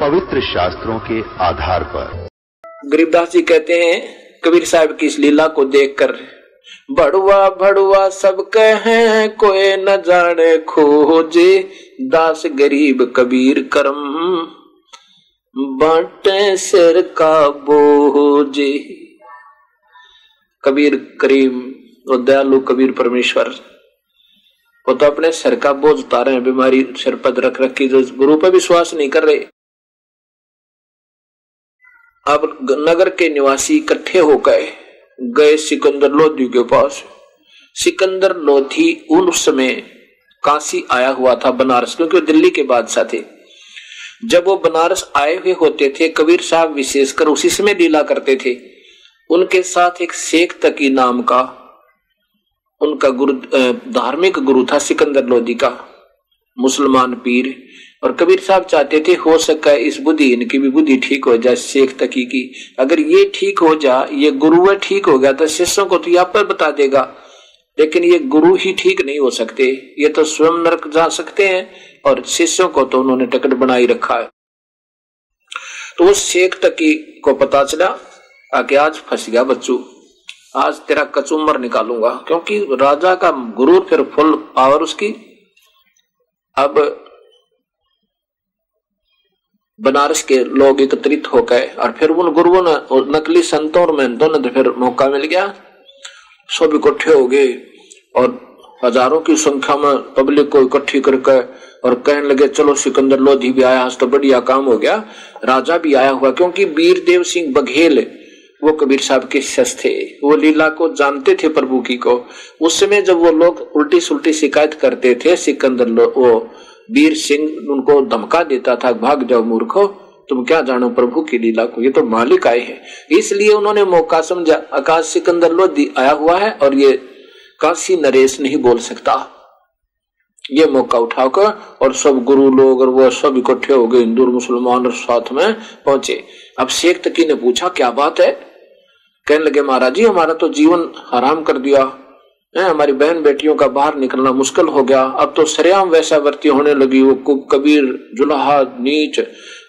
पवित्र शास्त्रों के आधार पर। गरीबदास जी कहते हैं, कबीर साहब की इस लीला को देखकर, बड़ुआ भड़ुआ सब कहे, कोई न जाने खोजे, दास गरीब कबीर करम। बांटे सिर का बोझे। कबीर करीम और दयालु कबीर परमेश्वर, वो तो अपने सिर का बोझ उतारे हैं, बीमारी सिर पर रख रखी, जो गुरु पर विश्वास नहीं कर रहे। अब नगर के निवासी इकट्ठे हो गए। गए सिकंदर लोधी के पास। सिकंदर लोधी उन समय काशी आया हुआ था बनारस, क्योंकि वो दिल्ली के बादशाह थे। जब वो बनारस आए हुए होते थे, कबीर साहब विशेषकर उसी समय लीला करते थे। उनके साथ एक शेख तकी नाम का उनका गुरु धार्मिक गुरु था सिकंदर लोधी का, मुसलमान पीर। और कबीर साहब चाहते थे, हो सका इस बुद्धि, इनकी भी बुद्धि ठीक हो जाए, शेख तकी की। अगर ये ठीक हो जा, ये गुरु ठीक हो गया तो शिष्यों को तो यहाँ पर बता देगा। लेकिन ये गुरु ही ठीक नहीं हो सकते। ये तो स्वयं नरक जा सकते हैं, और शिष्यों को तो उन्होंने टिकट बनाई रखा है। तो उस शेख तकी को पता चला, आके आज फंस गया बच्चू। आज तेरा कचुम्बर निकालूँगा, क्योंकि राजा का गुरु फिर फुल पावर उसकी। अब बनारस के लोग एकत्रित हो गए और फिर उन गुरुओं ने नकली संतों और मेहनतों ने फिर मौका मिल गया। सब इकट्ठे हो गए और हज़ारों की संख्या में पब्लिक को इकट्ठी करके और कहने लगे, चलो सिकंदर लोधी भी आया तो बढ़िया काम हो गया। राजा भी आया हुआ, क्योंकि वीर देव सिंह बघेल, वो कबीर साहब के शस थे। वो लीला को जानते थे प्रभु की को। उस समय जब वो लोग उल्टी सुल्टी शिकायत करते थे सिकंदर वो वीर सिंह उनको धमका देता था, भाग जाओ मूर्खो, तुम क्या जानो प्रभु की लीला को, ये तो मालिक आए हैं। इसलिए उन्होंने मौका समझा, आकाश सिकंदर लोधी आया हुआ है और ये काशी नरेश नहीं बोल सकता। ये मौका उठाकर और सब गुरु लोग और वो सब इकट्ठे हो गए, हिंदू मुसलमान और साथ में पहुँचे। अब शेख तकी ने पूछा, क्या बात है? कहने लगे, महाराज जी, हमारा तो जीवन हराम कर दिया। है हमारी बहन बेटियों का बाहर निकलना मुश्किल हो गया। अब तो सरेआम वैसा वर्ती होने लगी। वो कबीर, जुलाहा, नीच,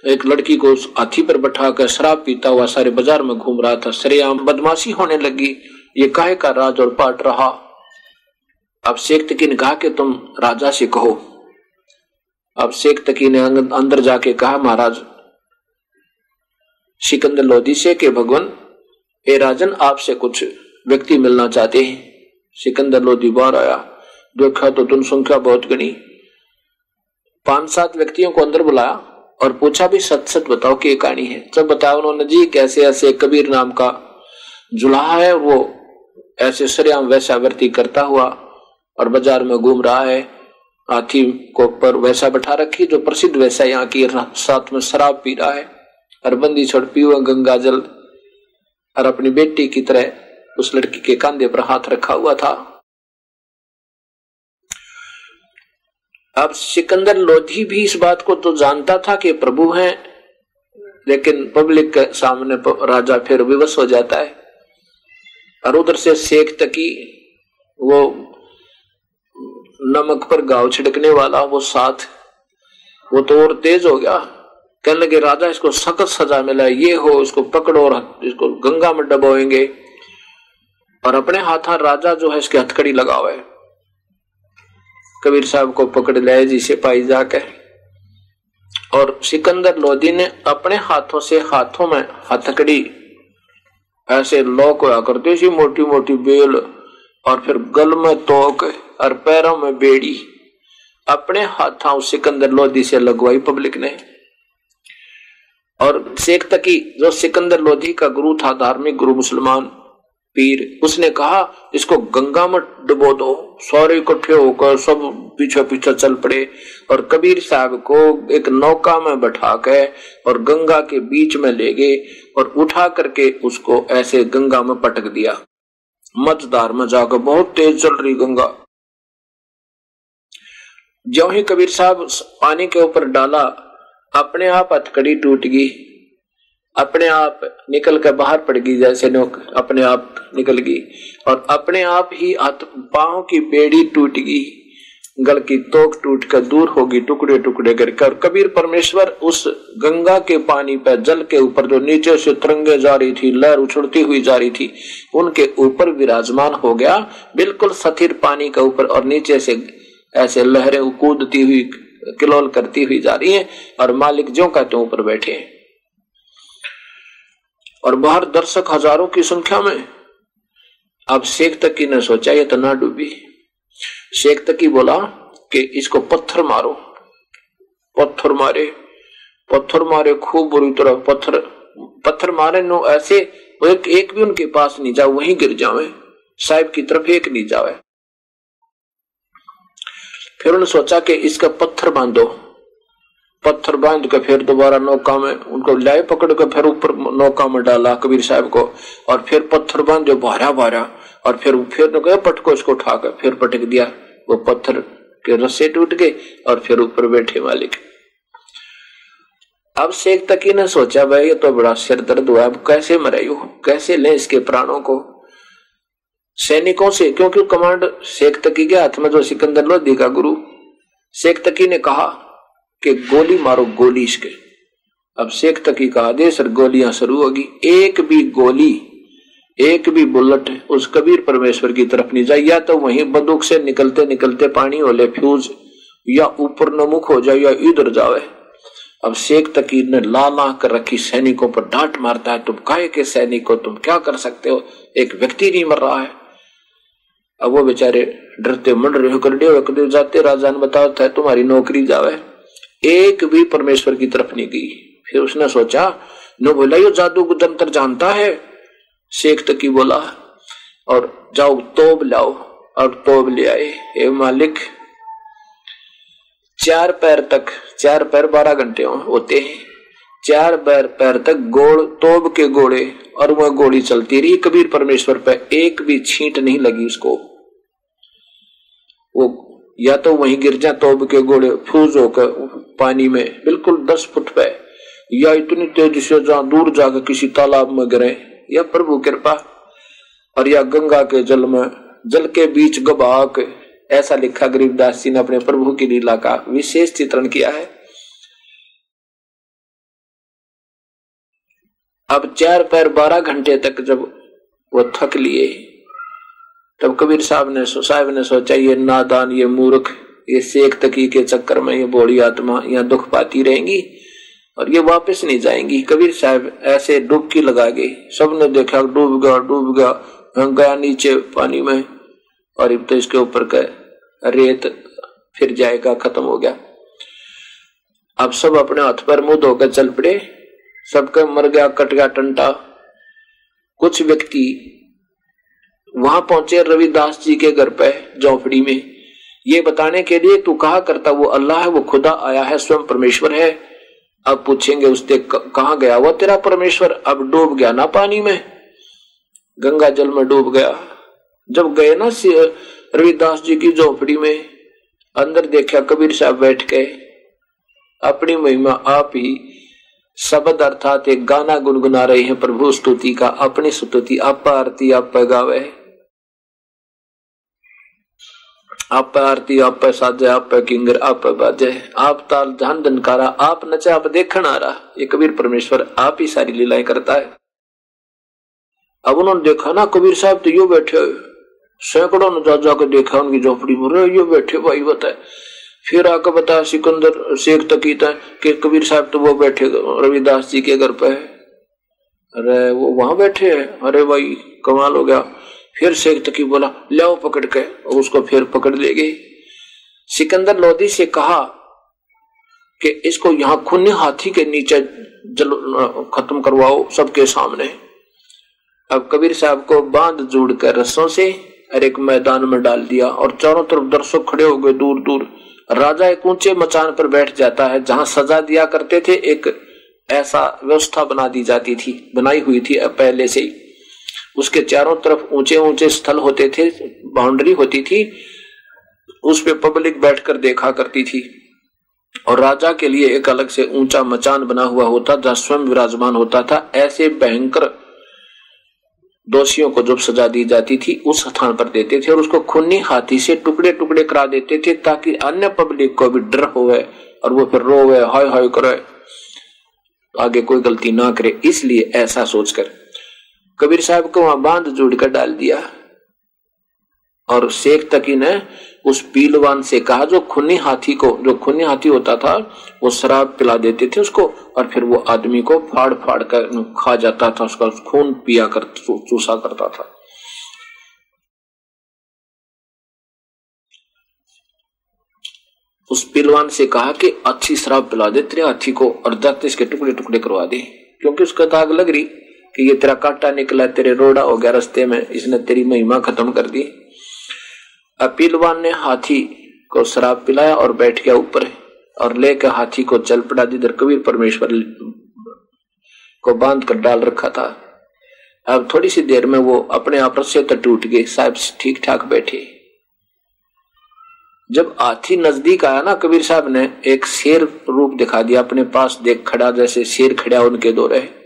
एक लड़की को हाथी पर बैठा कर शराब पीता हुआ सारे बाज़ार में घूम रहा था। सरेआम बदमाशी होने लगी। ये काहे का राज और पाट रहा? अब शेख तकी ने कहा कि तुम राजा से कहो। अब शेख तकी ने अंदर जाके कहा, महाराज, सिकंदर लोधी से के भगवान? ए राजन, आपसे कुछ व्यक्ति मिलना चाहते हैं। सिकंदर लोधी बाहर आया। देखा तो तुम संख्या बहुत गणी। पाँच सात व्यक्तियों को अंदर बुलाया और पूछा भी सच सच बताओ कि कहानी है। जब बताया उन्होंने, जी, कैसे ऐसे कबीर नाम का जुलाहा है वो ऐसे सरेआम वैसा वर्ती करता हुआ और बाज़ार में घूम रहा है। हाथी को पर वैसा बैठा रखी, जो प्रसिद्ध वैसा यहाँ की साथ में शराब पी रहा है। और बंदी छोड़ पी हुआ गंगा जल और अपनी बेटी की तरह उस लड़की के कंधे पर हाथ रखा हुआ था। अब सिकंदर लोधी भी इस बात को तो जानता था कि प्रभु हैं, लेकिन पब्लिक के सामने राजा फिर विवश हो जाता है। और उधर से शेख तकी, वो नमक पर गाव छिड़कने वाला, वो साथ, वो तो और तेज हो गया। कहने लगे, राजा, इसको सख्त सजा मिला ये हो, इसको पकड़ो और इसको गंगा में डबोएँगे। और अपने हाथ राजा जो है इसके हथकड़ी लगा हुआ है कबीर साहब को पकड़ लाए जी सिपाही जाके। और सिकंदर लोधी ने अपने हाथों से हाथों में हथकड़ी, ऐसे लॉक हुआ करते सी मोटी मोटी बेल और फिर गल में तोक और पैरों में बेड़ी। अपने हाथों सिकंदर लोधी से लगवाई पब्लिक ने। और शेख तकी जो सिकंदर लोधी का गुरु था, धार्मिक गुरु मुसलमान पीर। उसने कहा, इसको गंगा में डुबो दो, सारे इकट्ठे होकर सब पीछे पीछे चल पड़े और कबीर साहब को एक नौका में बैठा के और गंगा के बीच में ले गए और उठा करके उसको ऐसे गंगा में पटक दिया। मजदार में जाकर बहुत तेज चल रही गंगा। जो ही कबीर साहब पानी के ऊपर डाला, अपने आप हथकड़ी टूट गई। अपने आप निकल कर बाहर पड़ गई, जैसे नोक अपने आप निकल गई। और अपने आप ही हाथ की बेड़ी टूट गई, गल की तोक टूट कर दूर होगी टुकड़े टुकड़े करके कबीर परमेश्वर उस गंगा के पानी पर, जल के ऊपर जो नीचे से तरंगे जा रही थी, लहर उछड़ती हुई जा रही थी, उनके ऊपर विराजमान हो गया। बिल्कुल सथिर पानी के ऊपर और नीचे से ऐसे लहरें कूदती हुई किलोल करती हुई जा रही हैं और मालिक जो का त्यों ऊपर बैठे हैं। और बाहर दर्शक हज़ारों की संख्या में। अब शेख तकी ने सोचा, ये तो ना डूबी। शेख तकी बोला कि इसको पत्थर मारो। पत्थर मारे पत्थर मारे, खूब बुरी तरह पत्थर पत्थर मारे नो, ऐसे एक एक भी उनके पास नहीं जाओ, वहीं गिर जावे साहिब की तरफ़ एक नहीं जावे फिर उन्होंने सोचा कि इसका पत्थर बांधो। पत्थर बाँध के फिर दोबारा नौका में, उनको लाए पकड़ के फिर ऊपर नौका में डाला कबीर साहब को, और फिर पत्थर बांधो भारा भारा, और फिर फिर गए पटको इसको उठा कर फिर पटक दिया। वो पत्थर के रस्से टूट गए, और फिर ऊपर बैठे मालिक। अब शेख तकी ने सोचा, भाई, ये तो बड़ा सिर दर्द हुआ, अब कैसे मरे कैसे लें इसके प्राणों को? सैनिकों से, क्योंकि कमांड शेख तकी के हाथ में जो सिकंदर लोधी का गुरु। शेख तकी ने कहा कि गोली मारो गोली इसके। अब शेख तकी का आदेश और गोलियाँ शुरू होगी। एक भी गोली, एक भी बुलेट उस कबीर परमेश्वर की तरफ़ नहीं जाए। या तो वहीं बंदूक से निकलते निकलते पानी वाले फ्यूज, या ऊपर नमुख हो जाए, या इधर जावे। अब शेख तकीर ने ला ला कर रखी सैनिकों पर डांट मारता है। तुम काहे के सैनिक हो? तुम क्या कर सकते हो? एक व्यक्ति नहीं मर रहा है। अब वो बेचारे डरते मंड रहे जाते, राजा ने बताओ था, तुम्हारी नौकरी जावे। एक भी परमेश्वर की तरफ़ नहीं गई। फिर उसने सोचा, नो बोला, ये जादू तंत्र जानता है? शेख तकी बोला, और जाओ तोब लाओ और तोब ले आए हे मालिक। चार पैर तक, चार पैर बारह घंटे होते हैं। चार पैर पैर तक गोड़ तोब के गोड़े और वह गोली चलती रही। कबीर परमेश्वर पर एक भी छींट नहीं लगी उसको। वो या तो वहीं गिर जा तोब के गोड़े फूज होकर पानी में, बिल्कुल दस फुट पे। या इतनी तेज़ी से जहाँ दूर जाकर किसी तालाब में गिरे, या प्रभु कृपा, और या गंगा के जल में, जल के बीच गबाक, ऐसा लिखा गरीबदास जी ने अपने प्रभु की लीला का विशेष चित्रण किया है। अब चार पैर बारह घंटे तक जब वो थक लिए, तब कबीर साहब ने साहब ने सोचा, ये नादान, ये मूर्ख ये शेख तकी के चक्कर में ये बोड़ी आत्मा यहाँ दुख पाती रहेंगी और ये वापस नहीं जाएँगी। कबीर साहब ऐसे डुबकी लगा गए सबने देखा, डूब गया डूब गया गया नीचे पानी में और अब तो इसके ऊपर का रेत फिर जाएगा, खत्म हो गया। अब सब अपने हाथ पर मुँह धोकर चल पड़े। सबका मर गया, कट गया टंटा। कुछ व्यक्ति वहाँ पहुँचे रविदास जी के घर पे, झोंपड़ी में। ये बताने के लिए तू कहा करता, वो अल्लाह है, वो खुदा आया है, स्वयं परमेश्वर है। अब पूछेंगे उसने कहा गया वो तेरा परमेश्वर? अब डूब गया ना पानी में? गंगा जल में डूब गया। जब गए ना रविदास जी की झोपड़ी में, अंदर देखा कबीर साहब बैठ के, अपनी महिमा आप ही, शब्द अर्थात एक गाना गुनगुना रहे हैं, प्रभु स्तुति का, अपनी स्तुति, आप आरती, आप गावे आप आरती, आप साजे, आप किंगर, आप बाजे। आप ताल ध्यान दनकारा आप नचे, आप देखन आ रहा ये कबीर परमेश्वर आप ही सारी लीलाएँ करता है। अब उन्होंने देखा ना, कबीर साहब तो यो बैठे सैकड़ों ने जा जाकर देखा, उनकी झोपड़ी में रे यो बैठे भाई बताए फिर आकर बताया सिकंदर शेख तकीता कि कबीर साहब तो वो बैठे, रविदास जी के घर पे है। अरे, वो वहाँ बैठे हैं। अरे भाई, कमाल हो गया। फिर शेख तकी बोला, लाओ पकड़ के, और उसको फिर पकड़ ले गई। सिकंदर लोधी से कहा कि, इसको यहाँ खुन्ने हाथी के नीचे जल, खत्म करवाओ सबके सामने। अब कबीर साहब को बाँध जोड़ कर रस्सों से और एक मैदान में डाल दिया और चारों तरफ़ दर्शक खड़े हो गए दूर दूर राजा एक ऊँचे मचान पर बैठ जाता है, जहाँ सजा दिया करते थे, एक ऐसा व्यवस्था बना दी जाती थी, बनाई हुई थी पहले से ही। उसके चारों तरफ़ ऊँचे ऊँचे स्थल होते थे बाउंड्री होती थी, उस पे पब्लिक बैठकर देखा करती थी। और राजा के लिए एक अलग से ऊँचा मचान बना हुआ होता, जहाँ स्वयं विराजमान होता था, ऐसे भयंकर दोषियों को जब सजा दी जाती थी, उस स्थान पर देते थे और उसको खूनी हाथी से टुकड़े टुकड़े करा देते थे, ताकि अन्य पब्लिक को भी डर होवे और वो फिर रोवे हाय हाय करे, आगे कोई गलती ना करे, इसलिए ऐसा सोचकर। कबीर साहब को वहाँ बाँध जोड़ कर डाल दिया। और शेख तकी ने उस पीलवान से कहा, जो खुनी हाथी को, जो खुनी हाथी होता था, वो शराब पिला देते थे उसको, और फिर वो आदमी को फाड़ फाड़ कर खा जाता था, उसका खून पिया कर चूसा करता था। उस पिलवान से कहा कि, अच्छी शराब पिला दे, तेरे हाथी को और दर्द इसके टुकड़े टुकड़े करवा दे, क्योंकि उसका दाग लग रही कि ये तेरा कांटा निकला तेरे रोड़ा हो गया रस्ते में, इसने तेरी महिमा खत्म कर दी। अपीलवान ने हाथी को शराब पिलाया और बैठ गया ऊपर और लेकर हाथी को चल पड़ा, जिधर कबीर परमेश्वर को बाँध कर डाल रखा था। अब थोड़ी सी देर में वो अपने आप रस्से तक टूट गए, साहब ठीक ठाक बैठे। जब हाथी नज़दीक आया ना, कबीर साहब ने एक शेर रूप दिखा दिया, अपने पास देख खड़ा, जैसे शेर खड़ा उनके दो रहे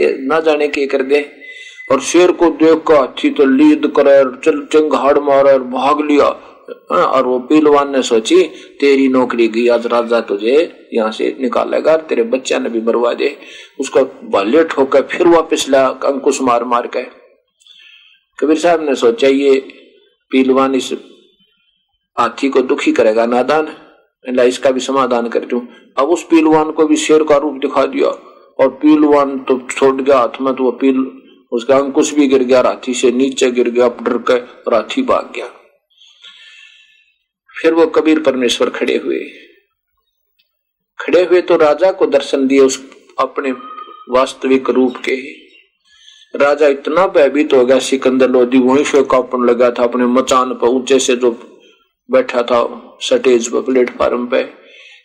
ना जाने के कर दे। और शेर को देख कर हाथी तो लीद करे चल चंगाड़ मारे और भाग लिया। हाँ, और वो पीलवान ने सोची तेरी नौकरी गई आज राजा तुझे यहाँ से निकालेगा तेरे बच्चा ने भी मरवा दे। उसको बाल्य ठोकर फिर वापिस ला अंकुश मार मार के। कबीर साहब ने सोचा ये पीलवान इस हाथी को दुखी करेगा नादान। इसका भी समाधान कर दू। अब उस पीलवान को भी शेर का रूप दिखा दिया। और पीलवान तो छोड़ गया हाथ में तो वो पील उसका अंकुश भी गिर गया राथी से नीचे गिर गया डर के राथी भाग गया। फिर वो कबीर परमेश्वर खड़े हुए। खड़े हुए तो राजा को दर्शन दिए उस अपने वास्तविक रूप के। राजा इतना भयभीत हो गया, सिकंदर लोधी वहीं से कापन लगा था, अपने मचान पर ऊँचे से जो बैठा था, सटेज पर प्लेटफार्म पे।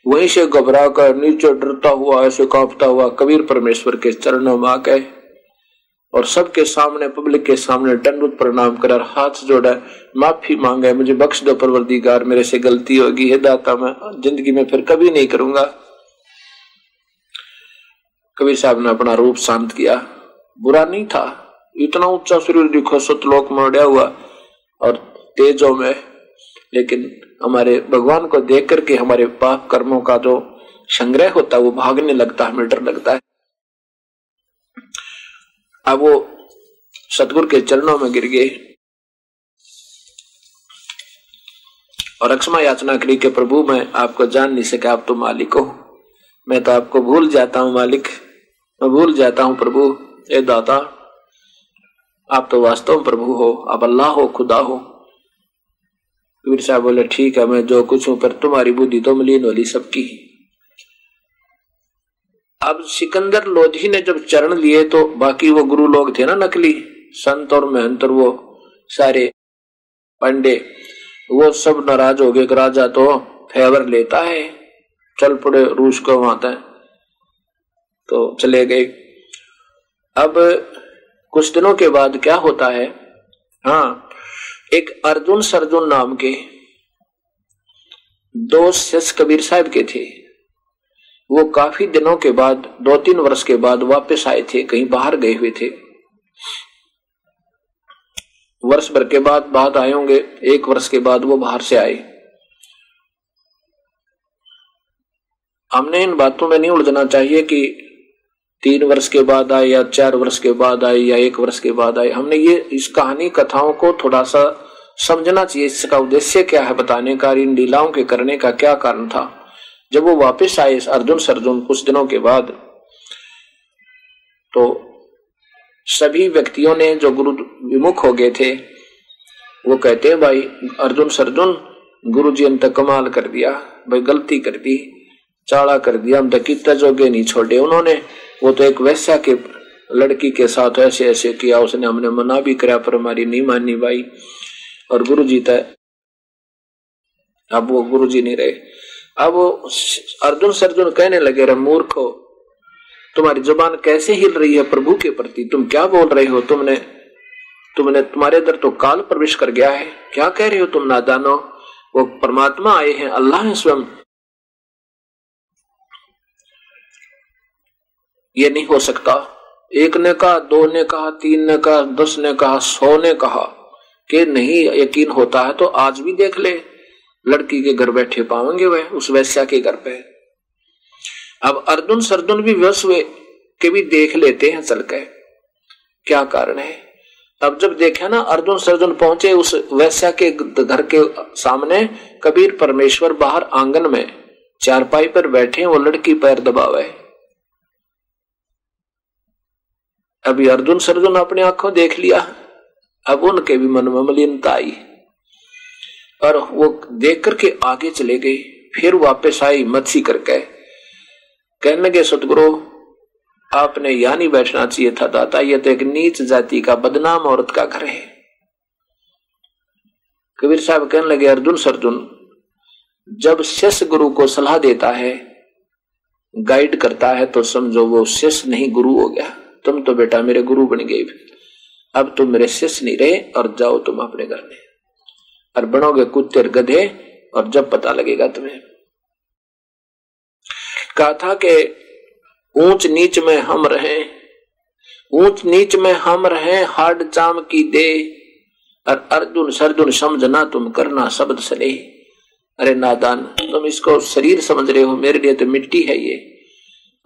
वहीं से घबरा कर नीचे डरता हुआ, ऐसे कांपता हुआ, कबीर परमेश्वर के चरणों में आके और सबके सामने, पब्लिक के सामने दंडुत प्रणाम कर हाथ जोड़ा, माफ़ी मांगे, मुझे बख्श दो परवरदिगार, मेरे से गलती होगी, है दाता, मैं ज़िंदगी में फिर कभी नहीं करूँगा। कबीर साहब ने अपना रूप शांत किया। बुरा नहीं था। इतना ऊँचा शरीर दिखो, सतलोक में उड़ा हुआ, और तेजों में, लेकिन हमारे भगवान को देख करके हमारे पाप कर्मों का जो संग्रह होता है, वो भागने लगता है, हमें डर लगता है। अब वो सतगुरु के चरणों में गिर गए। और अक्षमा याचना करी के प्रभु, मैं आपको जान नहीं सका, आप तो मालिक हो। मैं तो आपको भूल जाता हूँ, मालिक। मैं भूल जाता हूँ, प्रभु। ए दाता, आप तो वास्तव प्रभु हो। आप अल्लाह हो, खुदा हो। कबीर साहब बोले, ठीक है, मैं जो कुछ हूँ, पर तुम्हारी बुद्धि तो मलिन होली सबकी अब सिकंदर लोधी ने जब चरण लिए तो बाकी वो गुरु लोग थे ना नकली, संत और महंत और वो सारे पंडे, वो सब नाराज़ हो गए राजा तो फेवर लेता है, चल पड़े रूस को वहाँ तक। तो चले गए। अब कुछ दिनों के बाद क्या होता है? हाँ एक अर्जुन सरजुन नाम के दो शिष्य कबीर साहब के थे। वो काफ़ी दिनों के बाद दो तीन वर्ष के बाद वापस आए थे, कहीं बाहर गए हुए थे। वर्ष भर के बाद बात आए होंगे, एक वर्ष के बाद वो बाहर से आए। हमने इन बातों में नहीं उलझना चाहिए कि तीन वर्ष के बाद आए या चार वर्ष के बाद आए या एक वर्ष के बाद आए, हमने ये, इस कहानी कथाओं को थोड़ा सा समझना चाहिए। इसका उद्देश्य क्या है? बताने का इन लीलाओं के करने का क्या कारण था? जब वो वापस आए अर्जुन सर्जुन कुछ दिनों के बाद तो सभी व्यक्तियों ने जो गुरु विमुख हो गए थे, वो कहते हैं, भाई, अर्जुन सर्जुन गुरु जी ने तो कमाल कर दिया, भाई, गलती कर दी चाड़ा कर दिया, हम तो कितना जोगे नहीं छोड़े। उन्होंने वो तो एक वैश्या के लड़की के साथ ऐसे ऐसे किया, उसने हमने मना भी कराया पर हमारी नहीं मानी भाई। और गुरु जी तय अब वो गुरु जी नहीं रहे। अब अर्जुन सर्जुन कहने लगे रे मूर्ख, तुम्हारी ज़ुबान कैसे हिल रही है? प्रभु के प्रति तुम क्या बोल रहे हो? तुमने तुमने तुम्हारे अंदर तो काल प्रवेश कर गया है। क्या कह रहे हो तुम ना नादानो? वो परमात्मा आए हैं, अल्लाह है स्वयं। ये नहीं हो सकता। एक ने कहा, दो ने कहा, तीन ने कहा, दस ने कहा, सौ ने कहा कि नहीं, यकीन होता है तो आज भी देख ले। लड़की के घर बैठे पाएँगे वह, उस वैश्या के घर पे। अब अर्जुन सर्जुन भी व्यस हुए के भी देख लेते हैं चल के। क्या कारण है? अब जब देखा ना, अर्जुन सर्जुन पहुँचे उस वैश्या के घर के सामने, कबीर परमेश्वर बाहर आँगन में चारपाई पर बैठे, वो लड़की पैर दबावे। अभी अर्जुन सर्जुन अपने आँखों देख लिया अब उनके भी मन में मलिनता आई और वो देख करके आगे चले गए, फिर वापस आई मत्सी करके कहने लगे, सतगुरु, आपने यहाँ नहीं बैठना चाहिए था, दाता। ये तो एक नीच जाति का बदनाम औरत का घर है। कबीर साहब कहने लगे, अर्जुन सर्जुन, जब शिष्य गुरु को सलाह देता है, गाइड करता है तो समझो वो शिष्य नहीं गुरु हो गया। तुम तो बेटा मेरे गुरु बन गए अब तुम मेरे शिष्य नहीं रहे और जाओ तुम अपने घर में। और बनोगे कुत्ते गधे और जब पता लगेगा तुम्हें। कहा था कि ऊंच नीच में हम रहे। ऊंच नीच में हम रहे हार्ड चाम की दे। और अर्जुन सर्जुन समझना तुम करना शब्द सने। अरे नादान, तुम इसको शरीर समझ रहे हो, मेरे लिए तो मिट्टी है ये।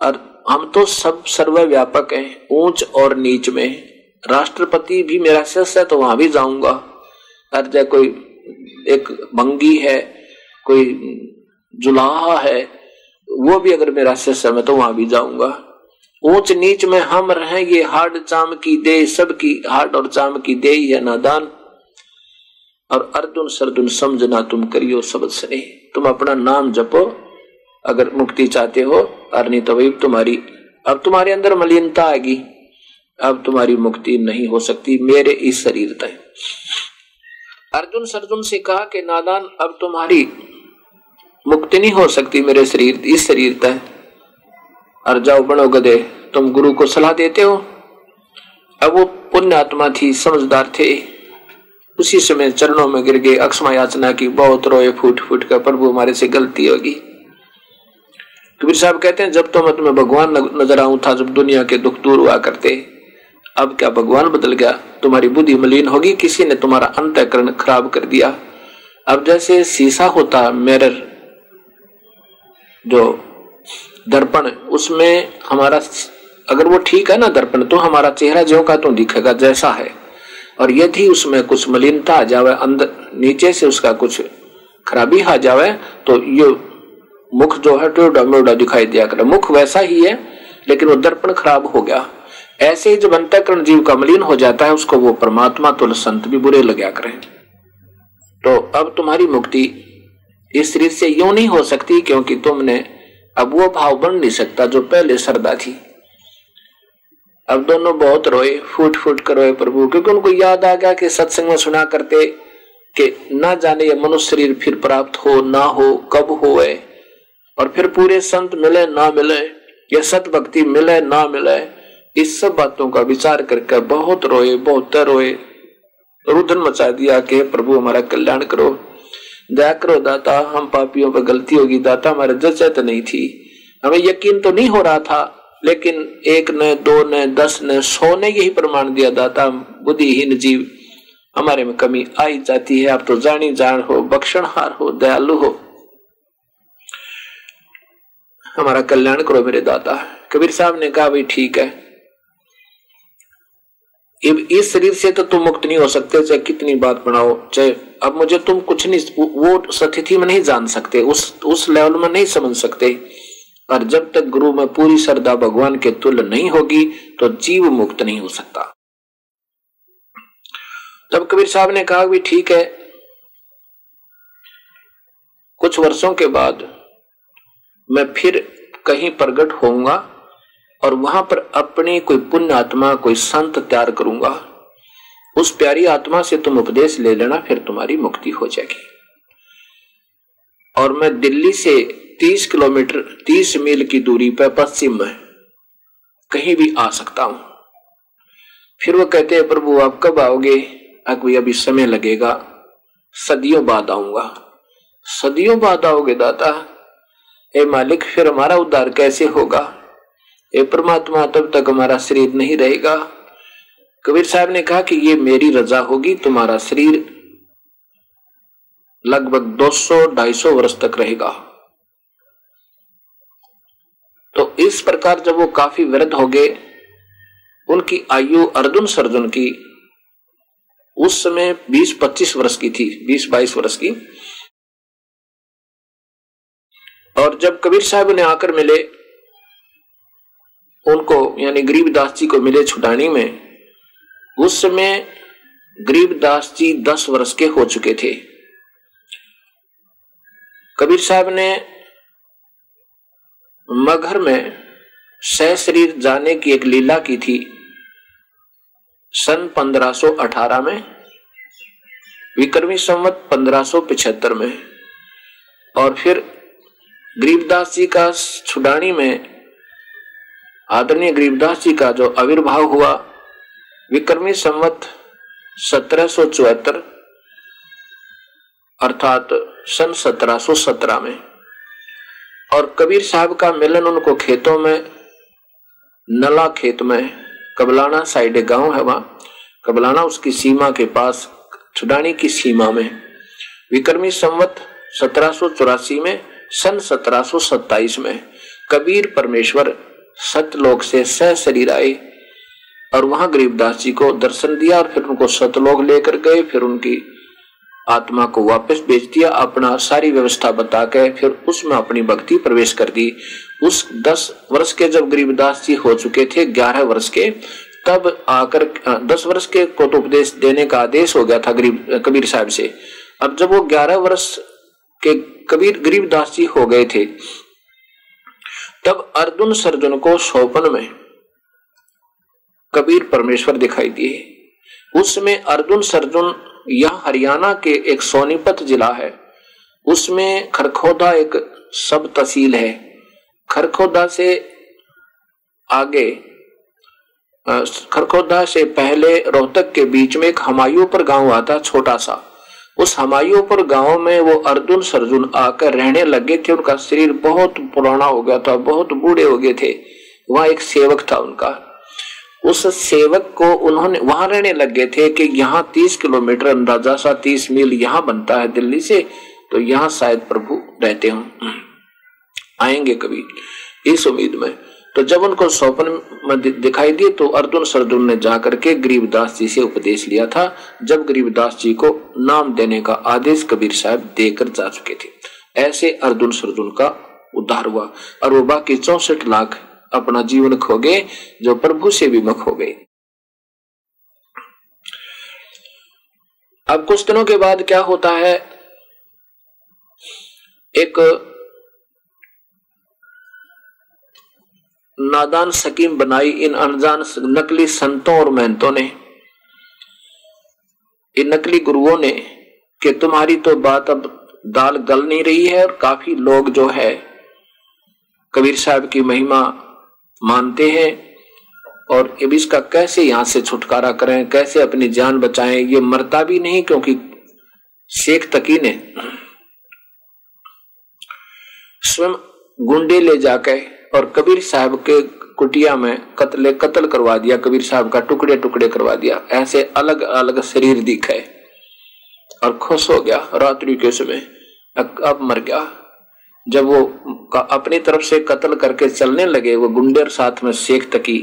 और हम तो सब सर्वव्यापक हैं, ऊंच और नीच में। राष्ट्रपति भी मेरा शिष्य है तो वहाँ भी जाऊँगा। और चाहे कोई एक भंगी है, कोई जुलाहा है, वो भी अगर मेरा शिष्य मैं तो वहाँ भी जाऊँगा। ऊंच नीच में हम रहे, ये हार्ड चाम की दे, सबकी हार्ड और चाम की दे है नादान। और अर्जुन सर्जुन समझना तुम करियो शब्द सने तुम अपना नाम जपो, अगर मुक्ति चाहते हो और नहीं तो भाई तुम्हारी, अब तुम्हारे अंदर मलिनता आएगी। अब तुम्हारी मुक्ति नहीं हो सकती मेरे इस शरीर तय अर्जुन सर्जुन से कहा कि, नादान, अब तुम्हारी मुक्ति नहीं हो सकती मेरे शरीर, इस शरीर तय और जाओ, बनो गधे, तुम गुरु को सलाह देते हो। अब वो पुण्य आत्मा थी, समझदार थे। उसी समय चरणों में गिर गए, अक्षमा याचना की, बहुत रोए फूट फूट कर, प्रभु, हमारे से गलती होगी। कबीर साहब कहते हैं, जब तो मैं तुम्हें भगवान नज़र आऊँ था, जब दुनिया के दुख दूर हुआ करते। अब क्या भगवान बदल गया? तुम्हारी बुद्धि मलिन होगी, किसी ने तुम्हारा अंतकरण खराब कर दिया। अब जैसे शीशा होता मिरर, जो दर्पण, उसमें हमारा अगर वो ठीक है ना दर्पण तो हमारा चेहरा जो का तो दिखेगा, जैसा है। और यदि उसमें कुछ मलिनता आ जावे, अंदर नीचे से उसका कुछ खराबी आ जावे तो ये मुख जो है टेढ़ा मेढ़ा दिखाई दिया करे। मुख वैसा ही है, लेकिन वो दर्पण खराब हो गया। ऐसे ही जब अंतकरण जीव का मलिन हो जाता है, उसको वो परमात्मा तो संत भी बुरे लग्या करें। तो अब तुम्हारी मुक्ति इस शरीर से यूँ नहीं हो सकती क्योंकि तुमने अब वो भाव बन नहीं सकता जो पहले श्रद्धा थी। अब दोनों बहुत रोए फूट फूट कर रोए प्रभु, क्योंकि उनको याद आ गया कि सत्संग में सुना करते कि ना जाने ये मनुष्य शरीर फिर प्राप्त हो, ना हो, कब हो और फिर पूरे संत मिले, ना मिले, या सत भक्ति मिले, ना मिले, इस सब बातों का विचार करके बहुत रोए बहुत रोए। रुदन मचा दिया कि प्रभु हमारा कल्याण करो। दया करो दाता, हम पापियों पर गलती होगी। दाता हमारे जचत नहीं थी। हमें यकीन तो नहीं हो रहा था, लेकिन एक ने, दो ने, दस ने, सौ ने यही प्रमाण दिया, दाता बुद्धिहीन जीव, हमारे में कमी आई जाती है। आप तो जानी जान हो बख्शणहार हो, दयालु हो। हमारा कल्याण करो मेरे दाता। कबीर साहब ने कहा, भाई ठीक है। इस शरीर से तो तुम मुक्त नहीं हो सकते, चाहे कितनी बात बनाओ, चाहे अब मुझे तुम कुछ नहीं, वो स्थिति में नहीं जान सकते, उस उस लेवल में नहीं समझ सकते। और जब तक गुरु में पूरी श्रद्धा भगवान के तुल्य नहीं होगी तो जीव मुक्त नहीं हो सकता। तब कबीर साहब ने कहा भी ठीक है। कुछ वर्षों के बाद मैं फिर कहीं प्रगट होऊँगा और वहाँ पर अपनी कोई पुण्य आत्मा, कोई संत तैयार करूँगा। उस प्यारी आत्मा से तुम उपदेश ले लेना, फिर तुम्हारी मुक्ति हो जाएगी। और मैं दिल्ली से 30 किलोमीटर 30 मील की दूरी पर पश्चिम में कहीं भी आ सकता हूँ। फिर वो कहते हैं, प्रभु, आप कब आओगे? अभी अभी समय लगेगा। सदियों बाद आऊँगा। सदियों बाद आओगे, दाता? ए मालिक, फिर हमारा उद्धार कैसे होगा? ए परमात्मा, तब तक हमारा शरीर नहीं रहेगा। कबीर साहब ने कहा कि ये मेरी रजा होगी, तुम्हारा शरीर लगभग 200-250 वर्ष तक रहेगा। तो इस प्रकार जब वो काफ़ी वृद्ध हो गए, उनकी आयु अर्जुन सर्जुन की उस समय 20-25 वर्ष की थी 20-22 वर्ष की। और जब कबीर साहब ने आकर मिले, उनको, यानी गरीबदास जी को मिले छुटानी में, उस समय गरीबदास जी दस वर्ष के हो चुके थे। कबीर साहब ने मगर में सह शरीर जाने की एक लीला की थी। सन 1518 में, विक्रमी संवत 1575 में, और फिर गरीबदास जी का छुडानी में, आदरणीय गरीबदास जी का जो आविर्भाव हुआ, विक्रमी संवत सत्रह सो अर्थात सन 1717 में, और कबीर साहब का मिलन उनको खेतों में, नला खेत में, कबलाना साइड गाँव है वहाँ, कबलाना उसकी सीमा के पास, छुडानी की सीमा में, विक्रमी संवत सत्रह सो चौरासी में सन 1727 में कबीर परमेश्वर सतलोक से सह शरीर आए और वहाँ गरीबदास जी को दर्शन दिया और फिर उनको सतलोक लेकर गए, फिर उनकी आत्मा को वापस भेज दिया, अपना सारी व्यवस्था बता के फिर उसमें अपनी भक्ति प्रवेश कर दी। उस दस वर्ष के जब गरीबदास जी हो चुके थे, ग्यारह वर्ष के, तब आकर दस वर्ष के को तो उपदेश देने का आदेश हो गया था गरीब, कबीर साहब से। अब जब वो ग्यारह वर्ष के कबीर गरीबदास जी हो गए थे। तब अर्जुन सर्जुन को शोपन में कबीर परमेश्वर दिखाई दिए। उसमें अर्जुन सर्जुन यह हरियाणा के एक सोनीपत जिला है। उसमें खरखोदा एक सब तहसील है। खरखोदा से आगे खरखोदा से पहले रोहतक के बीच में एक हमायूं पर गाँव आता छोटा सा। उस हमायूं पर गाँव में वो अर्जुन सर्जुन आकर रहने लगे थे। उनका शरीर बहुत पुराना हो गया था, बहुत बूढ़े हो गए थे। वहाँ एक सेवक था उनका। उस सेवक को उन्होंने वहाँ रहने लगे थे कि यहाँ तीस किलोमीटर अंदाज़ा सा तीस मील यहाँ बनता है दिल्ली से तो यहाँ शायद प्रभु रहते हो। आएँगे कभी इस उम्मीद में। तो जब उनको स्वप्न में दिखाई दिए तो अर्जुन सरजुन ने जाकर के गरीबदास जी से उपदेश लिया था, जब गरीबदास जी को नाम देने का आदेश कबीर साहब देकर जा चुके थे। ऐसे अर्जुन सरजुन का उद्धार हुआ और वो बाकी चौसठ लाख अपना जीवन खो गए, जो प्रभु से विमुख हो गए। अब कुछ दिनों के बाद क्या होता है? एक नादान सकीम बनाई इन अनजान नकली संतों और मेहनतों ने। इन नकली गुरुओं ने कि तुम्हारी तो बात अब दाल गल नहीं रही है और काफ़ी लोग जो है, कबीर साहब की महिमा मानते हैं और अब इसका कैसे यहाँ से छुटकारा करें, कैसे अपनी जान बचाएँ, ये मरता भी नहीं क्योंकि शेख तकी ने। स्वयं गुंडे ले जाकर और कबीर साहब के कुटिया में कत्ले कत्ल करवा दिया, कबीर साहब का टुकड़े टुकड़े करवा दिया। ऐसे अलग अलग शरीर दिखे और खुश हो गया रात्रि के समय। अब मर गया। जब वो अपनी तरफ़ से कत्ल करके चलने लगे, वो गुंडे और साथ में शेख तकी।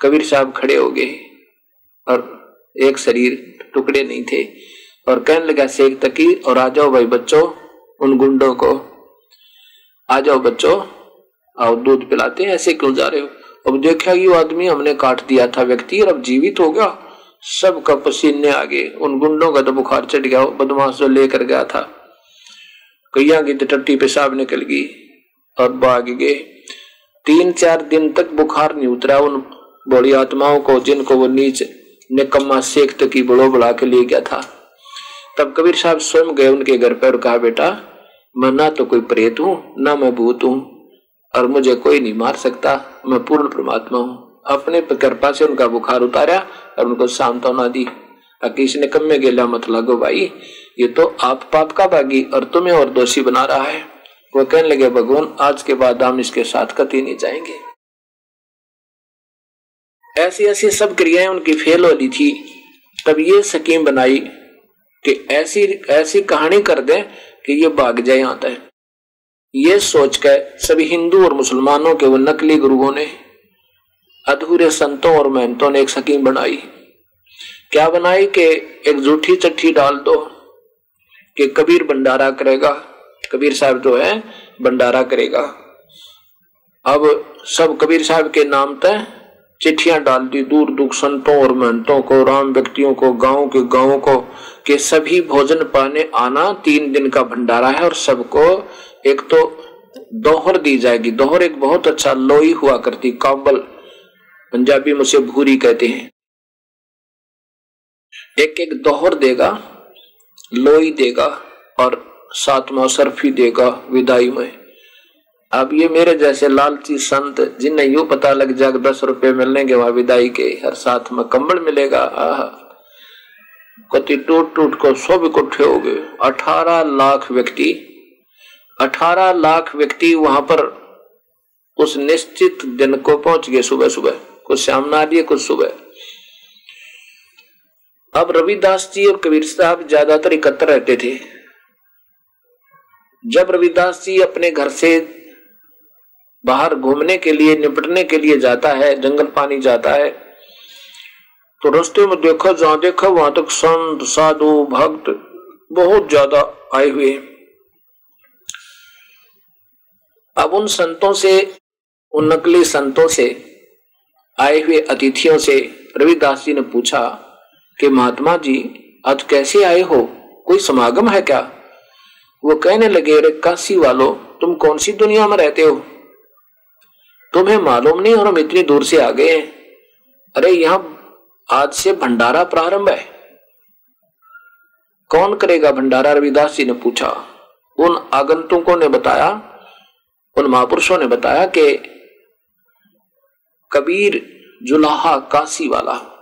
कबीर साहब खड़े हो गए और एक शरीर टुकड़े नहीं थे और कहने लगा शेख तकी और आ जाओ भाई बच्चों, उन गुंडों को। आ जाओ बच्चों आओ, दूध पिलाते हैं, ऐसे क्यों जा रहे हो? अब देखा ये आदमी हमने काट दिया था व्यक्ति और अब जीवित हो गया। सबका पसीने आ गए, उन गुंडों का तो बुखार चढ़ गया बदमाश जो लेकर गया था। कैया की तो टट्टी पेशाब निकल गई और भाग गए। तीन चार दिन तक बुखार नहीं उतरा उन बड़ी आत्माओं को, जिनको वो नीच निकम्मा तक की बड़ो बढ़ा के ले गया था। तब कबीर साहब स्वयं गए उनके घर पर और कहा, बेटा, मैं ना तो कोई प्रेत हूँ, ना मैं भूत हूँ और मुझे कोई नहीं मार सकता। मैं पूर्ण परमात्मा हूँ। अपने कृपा से उनका बुखार उतारा और उनको सांत्वना दी। किसी ने कम में गेला मत लगो भाई। ये तो आप पाप का भागी और तुम्हें और दोषी बना रहा है। वो कहने लगे, भगवान, आज के बाद हम इसके साथ कति नहीं जाएँगे। ऐसी ऐसी सब क्रियाएँ उनकी फेल हो रही थी। तब ये स्कीम बनाई कि ऐसी ऐसी कहानी कर दें कि ये भाग जाए यहाँ तक। ये सोचकर सभी हिंदू और मुसलमानों के वो नकली गुरुओं ने, अधूरे संतों और मेहनतों ने एक स्कीम बनाई। क्या बनाई कि एक झूठी चट्ठी डाल दो कि कबीर भंडारा करेगा? कबीर साहब जो है, भंडारा करेगा। अब सब कबीर साहब के नाम तय, चिट्ठियाँ डाल दी दूर दुख संतों और महंतों को, राम व्यक्तियों को, गाँव के गाँवों को, के सभी भोजन पाने आना तीन दिन का भंडारा है और सबको एक तो दोहर दी जाएगी। दोहर एक बहुत अच्छा लोई हुआ करती, काबल, पंजाबी में उसे भूरी कहते हैं। एक एक दोहर देगा, लोई देगा और सातवा सरफी देगा विदाई में। अब ये मेरे जैसे लालची संत, जिन्हें यू पता लग जाएगा दस रुपए मिलेंगे वहाँ विदाई के हर साथ में कंबल मिलेगा, आह, कति टूट टूट को सब इकट्ठे हो गए। अठारह लाख व्यक्ति अठारह लाख व्यक्ति वहाँ पर उस निश्चित दिन को पहुँच गए सुबह सुबह। कुछ दिए कुछ सुबह। अब रविदास जी और कबीर साहब ज़्यादातर इकट्ठे रहते थे। जब रविदास जी अपने घर से बाहर घूमने के लिए, निपटने के लिए जाता है, जंगल पानी जाता है तो रास्ते में देखो, जहाँ देखो, वहाँ तक संत, साधु, भक्त बहुत ज़्यादा आए हुए अब उन संतों से, उन नकली संतों से, आए हुए अतिथियों से रविदास जी ने पूछा कि महात्मा जी आज कैसे आए हो? कोई समागम है क्या? वो कहने लगे, अरे, काशी वालों, तुम कौन सी दुनिया में रहते हो? तुम्हें मालूम नहीं और हम इतनी दूर से आ गए हैं। अरे, यहाँ आज से भंडारा प्रारंभ है। कौन करेगा? भंडारा रविदास जी ने पूछा। उन आगंतुकों ने बताया उन महापुरुषों ने बताया कि कबीर जुलाहा काशी वाला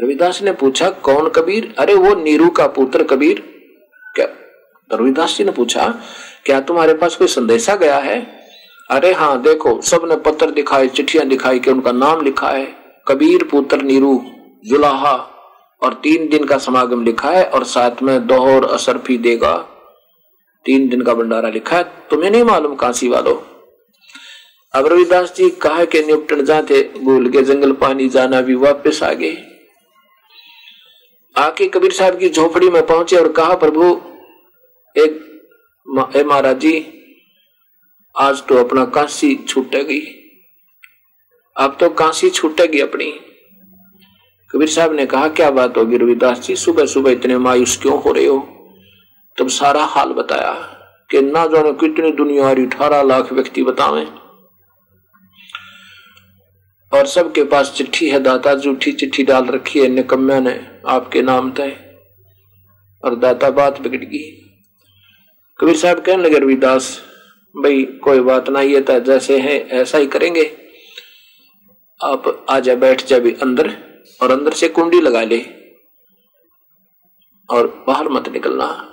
रविदास ने पूछा, कौन कबीर? अरे, वो नीरू का पुत्र कबीर। क्या? रविदास जी ने पूछा, क्या तुम्हारे पास कोई संदेशा गया है? अरे हाँ देखो, सबने पत्र दिखाए, चिट्ठियाँ दिखाई कि उनका नाम लिखा है, कबीर पुत्र नीरू जुलाहा, और तीन दिन का समागम लिखा है, और साथ में दोहर असरफी देगा। तीन दिन का भंडारा लिखा है, तुम्हें नहीं मालूम काशी वालों। अब रविदास जी कहा के निपटन जाते, भूल के जंगल पानी जाना भी वापस आ गए। आके कबीर साहब की झोपड़ी में पहुँचे और कहा, प्रभु, एक महाराज जी आज तो अपना काशी छूटेगी अब तो काशी छूटेगी अपनी। कबीर साहब ने कहा, क्या बात होगी रविदास जी सुबह सुबह इतने मायूस क्यों हो रहे हो? तब सारा हाल बताया कि ना जाने कितनी दुनिया आ रही अठारह लाख व्यक्ति बतावे। और सबके पास चिट्ठी है, दाता झूठी चिट्ठी डाल रखी है निकम्या ने आपके नाम तय। और दाता बात बिगड़ गई। कबीर साहब कहने लगे, रविदास, भाई, कोई बात ना, ये तो जैसे है, ऐसा ही करेंगे। आप आ जा बैठ जा भी अंदर और अंदर से कुंडी लगा ले और बाहर मत निकलना।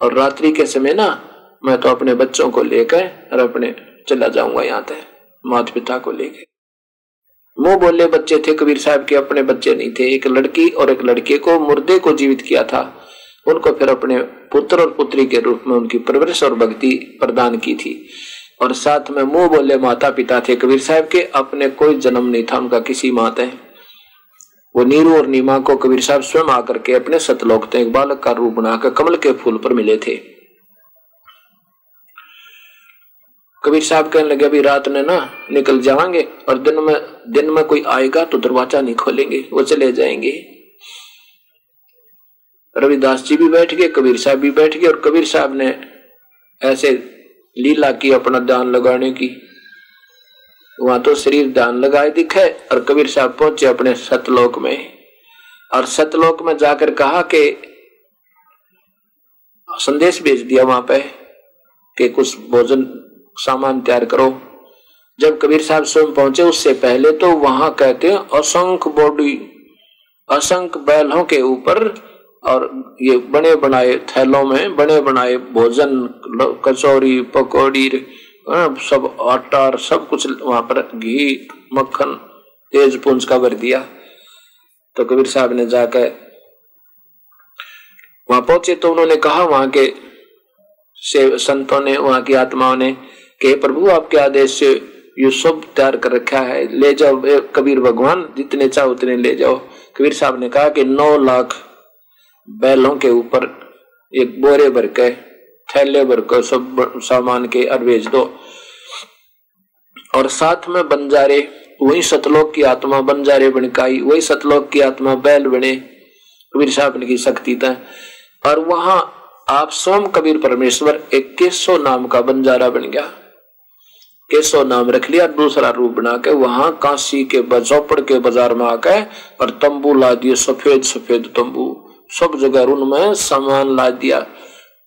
और रात्रि के समय ना, मैं तो अपने बच्चों को लेकर और अपने चला जाऊँगा यहाँ तक माता पिता को लेकर मुँह बोले, बच्चे थे, कबीर साहब के अपने बच्चे नहीं थे। एक लड़की और एक लड़के को मुर्दे को जीवित किया था। उनको फिर अपने पुत्र और पुत्री के रूप में उनकी परवरिश और भक्ति प्रदान की थी। और साथ में मुँह बोले माता पिता थे, कबीर साहब के अपने कोई जन्म नहीं था, उनका किसी माता है। वो नीरू और नीमा को कबीर साहब स्वयं आकर के अपने सतलोक एक बालक का रूप बनाकर कमल के फूल पर मिले थे। कबीर साहब कहने लगे, अभी रात में ना निकल जाएँगे और दिन में दिन में कोई आएगा तो दरवाज़ा नहीं खोलेंगे, वो चले जाएँगे। रविदास जी भी बैठ गए, कबीर साहब भी बैठ गए और कबीर साहब ने ऐसे लीला की, अपना ध्यान लगाने की वहाँ तो शरीर दान लगाए दिखे और कबीर साहब पहुँचे अपने सतलोक में। और सतलोक में जाकर कहा कि संदेश भेज दिया वहाँ पे कि कुछ भोजन सामान तैयार करो। जब कबीर साहब स्वयं पहुँचे उससे पहले तो वहाँ कहते हैं, असंख्य बॉडी, असंख्य बैलों के ऊपर और ये बने बनाए थैलों में बने बनाए भोजन, कचौरी, पकौड़ी सब आटा और सब कुछ वहाँ पर घी मक्खन, तेज पुंज का भर दिया। तो कबीर साहब ने जाकर वहाँ पहुँचे तो उन्होंने कहा वहाँ के से संतों ने, वहाँ की आत्माओं ने कि प्रभु, आपके आदेश से ये सब तैयार कर रखा है। ले जाओ कबीर भगवान, जितने चाहो उतने ले जाओ। कबीर साहब ने कहा कि नौ लाख बैलों के ऊपर एक बोरे भर के थैले भर के सब सामान के और भेज दो। और साथ में बंजारे, वही सतलोक की आत्मा बंजारे बनकाई वही सतलोक की आत्मा बैल बने, कबीर साहब की शक्ति था। और वहाँ आप स्वयं कबीर परमेश्वर एक केसो नाम का बंजारा बन गया। केसो नाम रख लिया, दूसरा रूप बना के वहाँ काशी के बजौपड़ के बाज़ार में आके और तंबू ला दिए सफ़ेद सफ़ेद तंबू। सब जगह उनमें सामान ला दिया।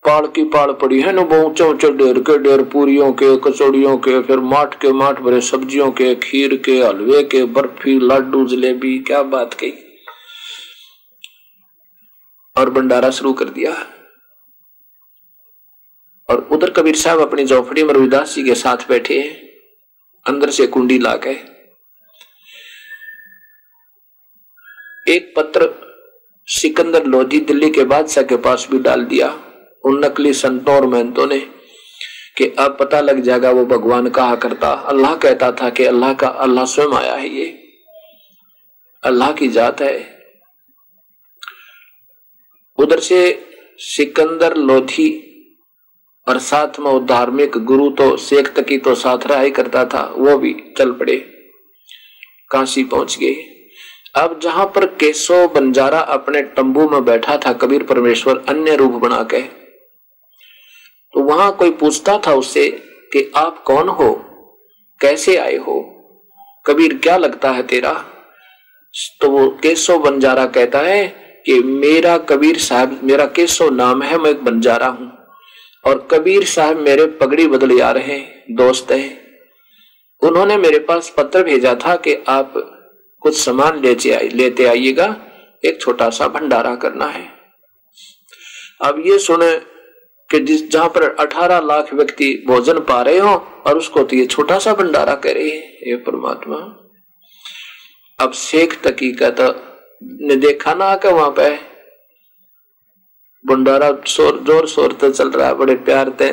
पाड़ की पाड़ पड़ी है ना वो ऊँचे ऊँचे डेर के डेर पूरियों के कचौड़ियों के, फिर माठ के माठ भरे सब्जियों के, खीर के, हलवे के, बर्फ़ी लड्डू जलेबी, क्या बात कही। और भंडारा शुरू कर दिया और उधर कबीर साहब अपनी झोपड़ी में रविदास जी के साथ बैठे हैं, अंदर से कुंडी ला गए एक पत्र सिकंदर लोधी दिल्ली के बादशाह के पास भी डाल दिया। उन नकली संतों और महंतों ने कि अब पता लग जाएगा वो भगवान कहा करता। अल्लाह कहता था कि अल्लाह का, अल्लाह स्वयं आया है ये। अल्लाह की जात है। उधर से सिकंदर, लोधी और साथ में वो धार्मिक गुरु तो शेख तकी तो साथ रहा ही करता था, वो भी चल पड़े। काशी पहुँच गए। अब जहाँ पर केशव बंजारा अपने तंबू में बैठा था, कबीर परमेश्वर अन्य रूप बना के तो वहाँ कोई पूछता था उससे कि आप कौन हो? कैसे आए हो? कबीर, क्या लगता है तेरा? तो वो केशव बंजारा कहता है कि मेरा कबीर साहब, मेरा केशव नाम है, मैं एक बंजारा हूँ। और कबीर साहब मेरे पगड़ी बदल आ रहे हैं, दोस्त है। उन्होंने मेरे पास पत्र भेजा था कि आप कुछ सामान लेते आइए लेते आइएगा, एक छोटा सा भंडारा करना है। अब ये सुने कि जिस जहाँ पर 18 लाख व्यक्ति भोजन पा रहे हो और उसको तो ये छोटा सा भंडारा करे ये परमात्मा। अब शेख तकी का तो ने देखा ना आकर वहाँ पे। भंडारा शोर, ज़ोर शोर तो चल रहा है, बड़े प्यार थे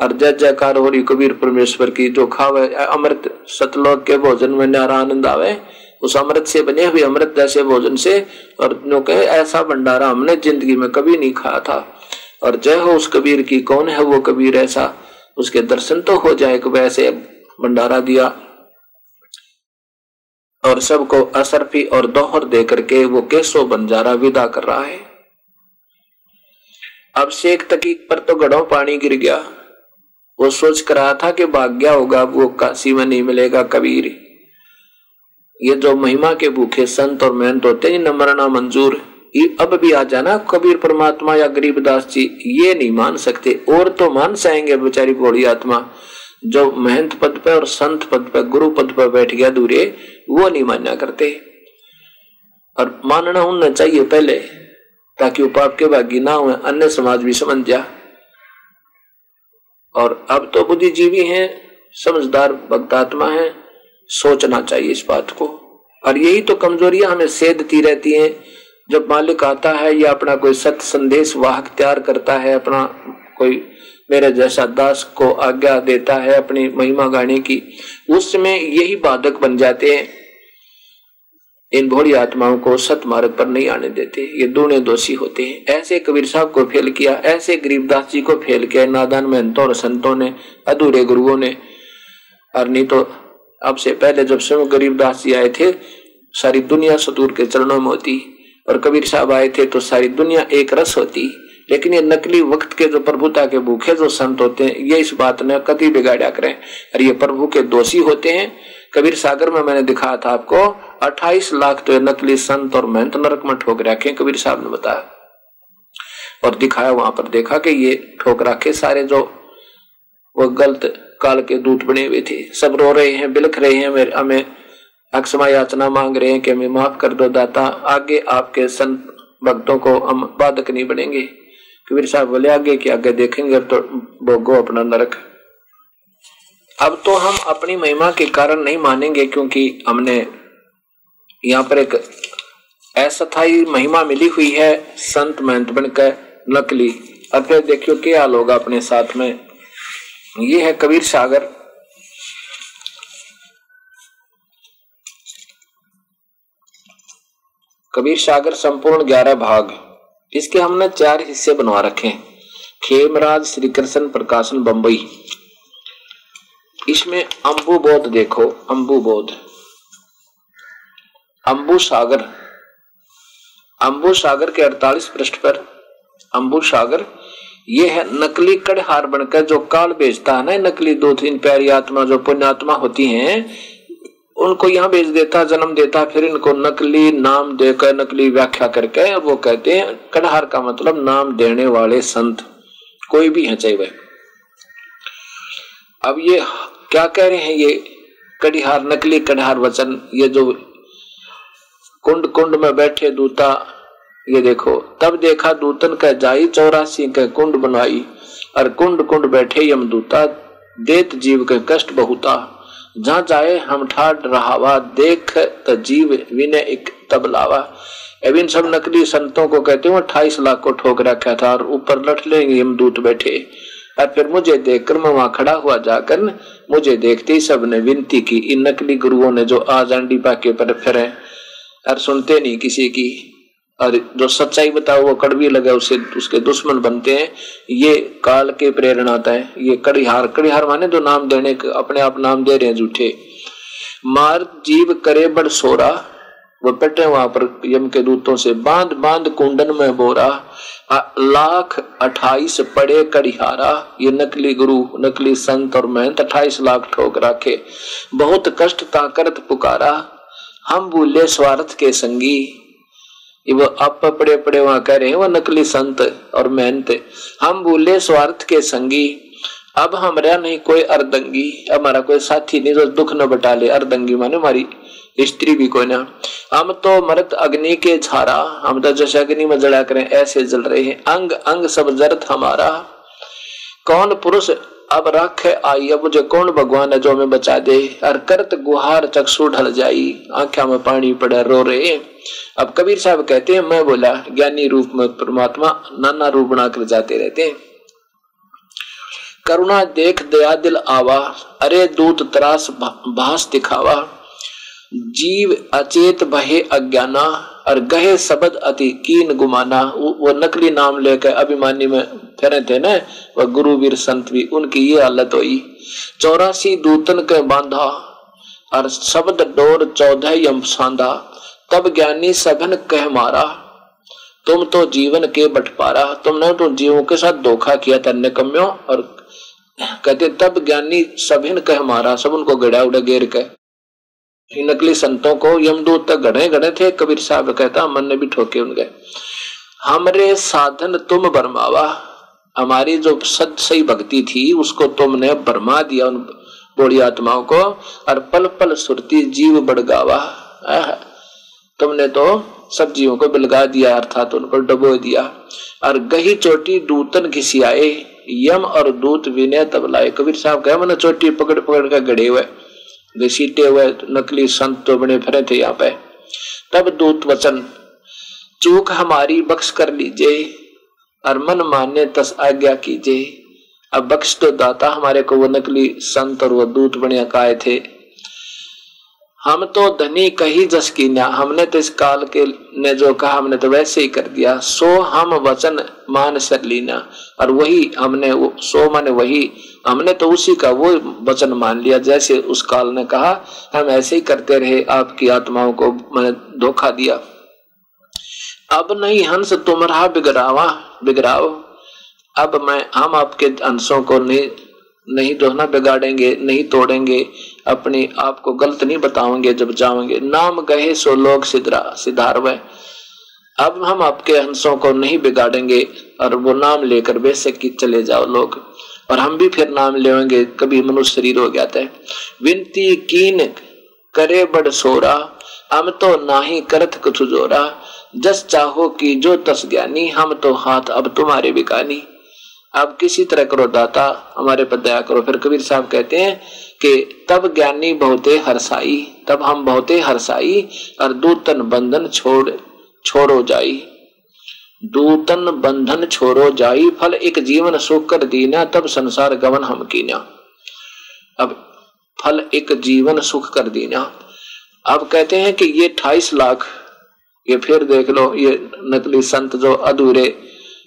और जय जयकार हो रही कबीर परमेश्वर की, जो खावे, अमृत, सतलोक के भोजन में नारा आनंद आवे। उस अमृत से बने हुए अमृत जैसे भोजन से, और जो कहे, ऐसा भंडारा हमने ज़िंदगी में कभी नहीं खाया था। और जय हो उस कबीर की। कौन है वो कबीर ऐसा? उसके दर्शन तो हो जाए वैसे भंडारा दिया। और सबको असरफी और दोहर दे करके वो केसो बंजारा विदा कर रहा है। अब शेख तकीक पर तो गढ़ों पानी गिर गया। वो सोच कर रहा था कि भाग्या होगा वो काशी में नहीं मिलेगा कबीर। ये जो महिमा के भूखे संत और मेहनत होते हैं न मरना मंजूर अब भी आ जाना, कबीर परमात्मा या गरीबदास जी ये नहीं मान सकते। और तो मान जाएँगे बेचारी बड़ी आत्मा। जो महंत पद पे और संत पद पे, गुरु पद पे बैठ गया दूरे, वो नहीं मान्या करते। और मानना उनना चाहिए पहले, ताकि वो पाप के भागी ना हुए अन्य समाज भी समझ जा। और अब तो बुद्धिजीवी हैं, समझदार भक्तात्मा है, सोचना चाहिए इस बात को। और यही तो कमजोरियाँ हमें सेधती रहती हैं जब मालिक आता है, या अपना कोई सत्य संदेश वाहक तैयार करता है, अपना कोई मेरे जैसा दास को आज्ञा देता है, अपनी महिमा गाने की, उस समय यही बाधक बन जाते हैं। इन भोड़ी आत्माओं को सत मार्ग पर नहीं आने देते। ये दोनों दोषी होते हैं। ऐसे कबीर साहब को फेल किया, ऐसे गरीबदास जी को फेल किया, नादान महंतों और संतों ने, अधूरे गुरुओं ने, और नहीं तो अब से पहले जब स्वयं गरीबदास जी आए थे, सारी दुनिया सतूर के चरणों में होती। और कबीर साहब आए थे तो सारी दुनिया एक रस होती। लेकिन ये नकली वक्त के जो प्रभुता के भूखे जो संत होते हैं, ये इस बात ने कति बिगाड़ा करें। और ये प्रभु के दोषी होते हैं। कबीर सागर में मैंने दिखाया था आपको 28 लाख तो नकली संत और महंत नरक में ठोक रखे कबीर साहब ने बताया। और दिखाया वहाँ पर, देखा कि ये ठोक रखे सारे जो वो गलत काल के दूत बने हुए थे। सब रो रहे हैं, बिलख रहे हैं हमें अक्षमा याचना मांग रहे हैं कि हमें माफ़ कर दो दाता। आगे आपके संत भक्तों को हम बाधक नहीं बनेंगे। कबीर साहब बोले, आगे के आगे देखेंगे तो भोगो अपना नरक। अब तो हम अपनी महिमा के कारण नहीं मानेंगे क्योंकि हमने यहाँ पर एक अस्थायी महिमा मिली हुई है, संत महंत बनकर नकली। अब फिर देखियो क्या हाल होगा अपने साथ में। ये है कबीर सागर। कबीर सागर संपूर्ण ग्यारह भाग। इसके हमने चार हिस्से बनवा रखे हैं। खेमराज श्री कृष्ण प्रकाशन, बंबई। इसमें अंबु बोध देखो, अंबु बोध। अंबु सागर। अंबु सागर के 48 पृष्ठ पर। अंबु सागर ये है नकली कड़हार बनकर जो काल बेचता है ना, नकली दो तीन प्यारी आत्मा जो पुण्यात्मा होती हैं उनको यहाँ भेज देता, जन्म देता, फिर इनको नकली नाम देकर, नकली व्याख्या करके वो कहते हैं कड़हार का मतलब नाम देने वाले संत, कोई भी है चाहे वह। अब ये क्या कह रहे हैं ये कड़िहार नकली कड़हार वचन, ये जो कुंड कुंड में बैठे दूता, ये देखो, तब देखा दूतन का जाई चौरासी के कुंड बनवाई, और कुंड कुंड बैठे यम दूता, देत जीव के कष्ट बहुता जहाँ जाए हम ठाड रहावा, देख त जीव विनय एक तबलावा। इन सब नकली संतों को कहते हो अट्ठाईस लाख को ठोक रखा था और ऊपर लठ लेंगे हम दूत बैठे। और फिर मुझे देखकर मैं वहाँ खड़ा हुआ जाकर मुझे देखते ही सबने विनती की, इन नकली गुरुओं ने जो आज अंडी पाके पर फिर। और सुनते नहीं किसी की। और जो सच्चाई बताओ, वो कड़वी लगे, उसे, उसके दुश्मन बनते हैं। ये काल के प्रेरणा आता है। ये कड़िहार कड़िहार माने जो नाम देने के, अपने आप नाम दे रहे हैं झूठे। मार जीव करे बड़ सोरा, वो पेटे वहाँ पर यम के दूतों से। बाँध बाँध कुंडन में बोरा लाख अट्ठाईस पड़े कड़िहारा। ये नकली गुरु, नकली संत और महंत अट्ठाईस लाख ठोक रखे। बहुत कष्ट ताकत पुकारा। हम भूले स्वार्थ के संगी। वो आप पड़े पड़े वहाँ कह रहे हैं वो नकली संत और मेहनत हम बोले, स्वार्थ के संगी, अब हमारा नहीं कोई अर्दंगी, हमारा कोई साथी नहीं जो दुख न बटा ले। अर्दंगी माने हमारी स्त्री भी कोई ना। हम तो मरत अग्नि के छारा हम तो जैसे अग्नि में जला करें, ऐसे जल रहे हैं। अंग अंग सब जरत हमारा। कौन पुरुष अब रख आई, अब मुझे कौन भगवान है जो हमें बचा दे? और करत गुहार चक्षु ढल जाई, आंखा में पानी पड़े, रो रहे अब कबीर साहब कहते हैं, मैं बोला, ज्ञानी रूप में परमात्मा नाना रूप बनाकर जाते रहते हैं। करुणा देख, दया दिल आवा, अरे दूत त्रास भास दिखावा। जीव अचेत बहे अज्ञाना, और गहे शब्द अति कीन गुमाना। वो नकली नाम लेकर अभिमानी में फेरे थे ना, वह गुरुवीर संत भी, उनकी ये हालत हुई। चौरासी दूतन के बांधा, और शब्द डोर चौदह यम सांधा। तब ज्ञानी सघन कह मारा, तुम तो जीवन के बटपारा तुमने तो जीवों के साथ धोखा किया था निकम्यो और कहते, तब ज्ञानी सभिन कह मारा, सब उनको गड़ा उड़ा गेर के। नकली संतों को यमदूत तक गढ़े गढ़े थे, कबीर साहब कहता, मन ने भी ठोके उनके। हमरे साधन तुम बरमावा। हमारी जो सद सही भक्ति थी, उसको तुमने बरमा दिया उन बोड़ी आत्माओं को, और पल पल सुरती जीव बड़गावा। तुमने तो सब जीवों को बिलगा दिया, अर्थात उन पर डबो दिया। और गही चोटी दूतन घिसी आए, यम और दूत विनय तब लाए। कबीर साहब कहे, मैंने चोटी पकड़ पकड़ कर गड़े हुए। घसीटे हुए नकली संत तो बने फिरे थे यहाँ पे। तब दूत वचन, चूक हमारी बख्श कर लीजिए और मन मान्य तस आज्ञा कीजिए अब बख्श तो दाता हमारे को वो नकली संत और वो दूत बने काय थे। हम तो धनी कही जस की ना हमने तो इस काल के ने जो कहा, हमने तो वैसे ही कर दिया। सो हम वचन मान सर लीना, और वही हमने सो माने वही, हमने तो उसी का वो वचन मान लिया, जैसे उस काल ने कहा, हम ऐसे ही करते रहे, आपकी आत्माओं को मैंने धोखा दिया। अब नहीं हंस तुम रहा बिगड़ावा, बिगड़ाओ। अब मैं, हम आपके हंसों को नहीं नहीं तो ना बिगाड़ेंगे, नहीं तोड़ेंगे। अपने आप को गलत नहीं बताओगे जब जाओगे। नाम गए सो लोग सिद्धरा सिधार वह अब हम आपके हंसों को नहीं बिगाड़ेंगे और वो नाम लेकर बेशक की चले जाओ लोग। और हम भी फिर नाम लेंगे, कभी मनुष्य शरीर हो गया था। विनती कीन करे बड़ सोरा, हम तो ना ही करत कुछ जोरा। जस चाहो कि जो तस ज्ञानी, हम तो हाथ अब तुम्हारे बिकानी अब किसी तरह करो दाता, हमारे पर दया करो। फिर कबीर साहब कहते हैं कि, तब ज्ञानी बहुते हरसाई, तब हम बहुते हरसाई, और दूतन बंधन छोड़, छोड़ो जाई। दूतन बंधन छोड़ो जाई, फल एक जीवन सुख कर दीना, तब संसार गवन हम कीना। अब फल एक जीवन सुख कर दीना। अब कहते हैं कि ये अठाईस लाख, ये फिर देख लो, ये नकली संत जो अधूरे,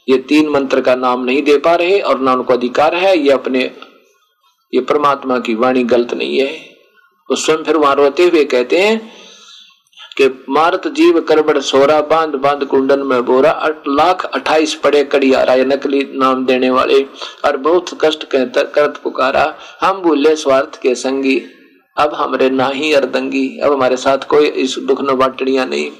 ये तीन मंत्र का नाम नहीं दे पा रहे, और ना उनको अधिकार है, ये अपने ये परमात्मा की वाणी गलत नहीं है। तो स्वयं फिर वहाँ रोते हुए कहते हैं कि मारत जीव करबड़ सोरा, बाँध बाँध कुंडन में बोरा लाख अट्ठाईस पड़े कड़ियारा ये नकली नाम देने वाले, और बहुत कष्ट करत पुकारा, हम भूले स्वार्थ के संगी, अब हमारे ना ही अर्दंगी, अब हमारे साथ कोई इस दुख न बाटड़िया नहीं।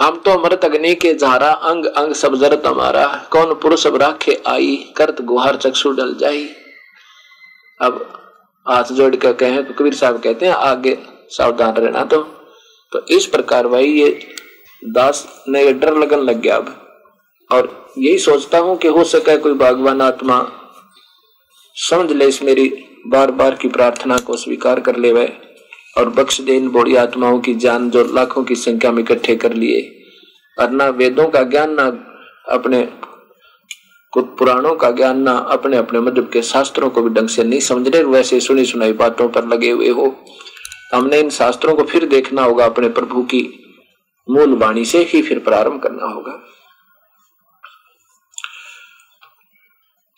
हम तो मृत अग्नि के झारा, अंग अंग सब जरत हमारा, कौन पुरुष अब राखे आई, करत गुहार चक्षु डल जाई। अब हाथ जोड़ कर कहे तो कबीर साहब कहते हैं, आगे सावधान रहना तो। तो इस प्रकार भाई ये दास ने डर लगन लग गया अब। और यही सोचता हूँ कि हो सके कोई भगवान आत्मा समझ ले इस मेरी बार बार की प्रार्थना को स्वीकार कर ले वह और बख्श दे इन बड़ी आत्माओं की जान जो लाखों की संख्या में इकट्ठे कर लिए। और ना वेदों का ज्ञान, ना अपने कुछ पुराणों का ज्ञान ना अपने अपने मधुब के शास्त्रों को भी ढंग से नहीं समझ रहे, वैसे सुनी सुनाई बातों पर लगे हुए हो। हमने इन शास्त्रों को फिर देखना होगा, अपने प्रभु की मूल वाणी से ही फिर प्रारंभ करना होगा।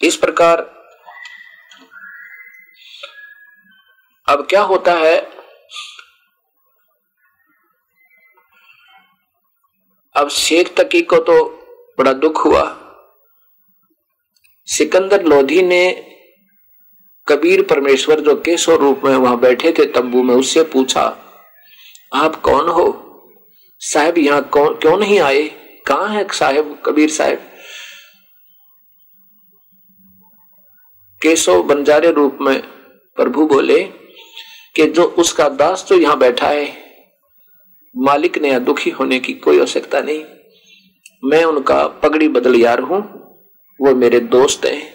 इस प्रकार अब क्या होता है? अब शेख तकी को तो बड़ा दुख हुआ। सिकंदर लोधी ने कबीर परमेश्वर जो केशव रूप में वहाँ बैठे थे तंबू में, उससे पूछा, आप कौन हो? साहब यहाँ कौन क्यों नहीं आए? कहा है साहेब, कबीर साहब? केशव बंजारे रूप में प्रभु बोले कि जो उसका दास जो यहाँ बैठा है, मालिक ने दुखी होने की कोई आवश्यकता नहीं। मैं उनका पगड़ी बदल यार हूँ। वो मेरे दोस्त हैं।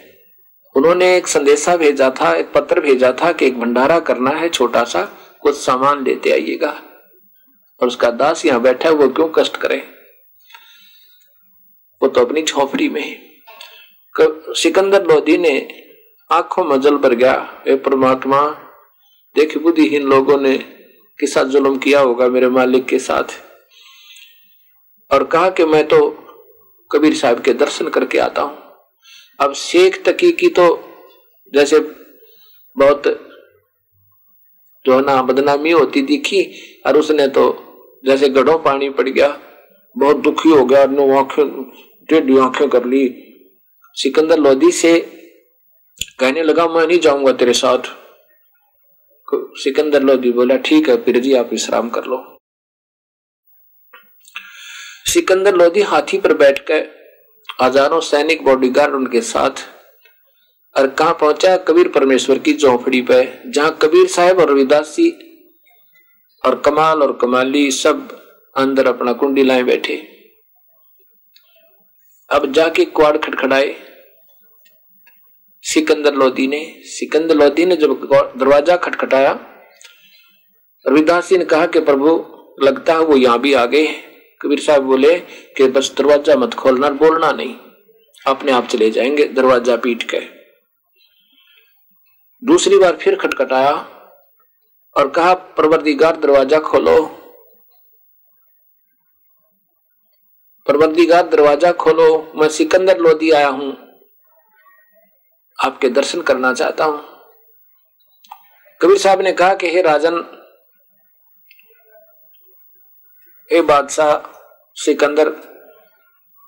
उन्होंने एक संदेशा भेजा था, एक पत्र भेजा था कि एक भंडारा करना है छोटा सा कुछ सामान लेते आइएगा। और उसका दास यहाँ बैठा है, वो क्यों कष्ट करे? वो तो अपनी झोपड़ी में सिकंदर लोधी ने आँखों में जल भर गया हे परमात्मा, देख बुद्धिहीन लोगों ने किसा जुल्म किया होगा मेरे मालिक के साथ? और कहा कि मैं तो कबीर साहब के दर्शन करके आता हूँ। अब शेख तकी की तो जैसे बहुत जो है ना बदनामी होती दिखी और उसने तो जैसे गढ़ों पानी पड़ गया, बहुत दुखी हो गया नो आँखें टेढ़ी आँखें कर ली। सिकंदर लोधी से कहने लगा, मैं नहीं जाऊँगा तेरे साथ। सिकंदर लोधी बोला, ठीक है, फिर जी आप विश्राम कर लो। सिकंदर लोधी हाथी पर बैठकर हज़ारों सैनिक बॉडीगार्ड उनके साथ। और कहा पहुँचा? कबीर परमेश्वर की झोपड़ी पे, जहाँ कबीर साहब और रविदास और कमाल और कमाली सब अंदर अपना कुंडी लाए बैठे। अब जाके क्वाड खटखड़ाए सिकंदर लोधी ने, सिकंदर लोधी ने जब दरवाज़ा खटखटाया, रविदास जी ने कहा कि प्रभु, लगता है वो यहाँ भी आ गए कबीर साहब बोले कि बस दरवाज़ा मत खोलना बोलना नहीं। अपने आप चले जाएँगे, दरवाज़ा पीट के। दूसरी बार फिर खटखटाया और कहा प्रवर्तिगार दरवाज़ा खोलो। प्रवर्तिगार दरवाज़ा खोलो। मैं सिकंदर लोधी आया हूँ। आपके दर्शन करना चाहता हूँ। कबीर साहब ने कहा कि, हे राजन ए बादशाह, सिकंदर,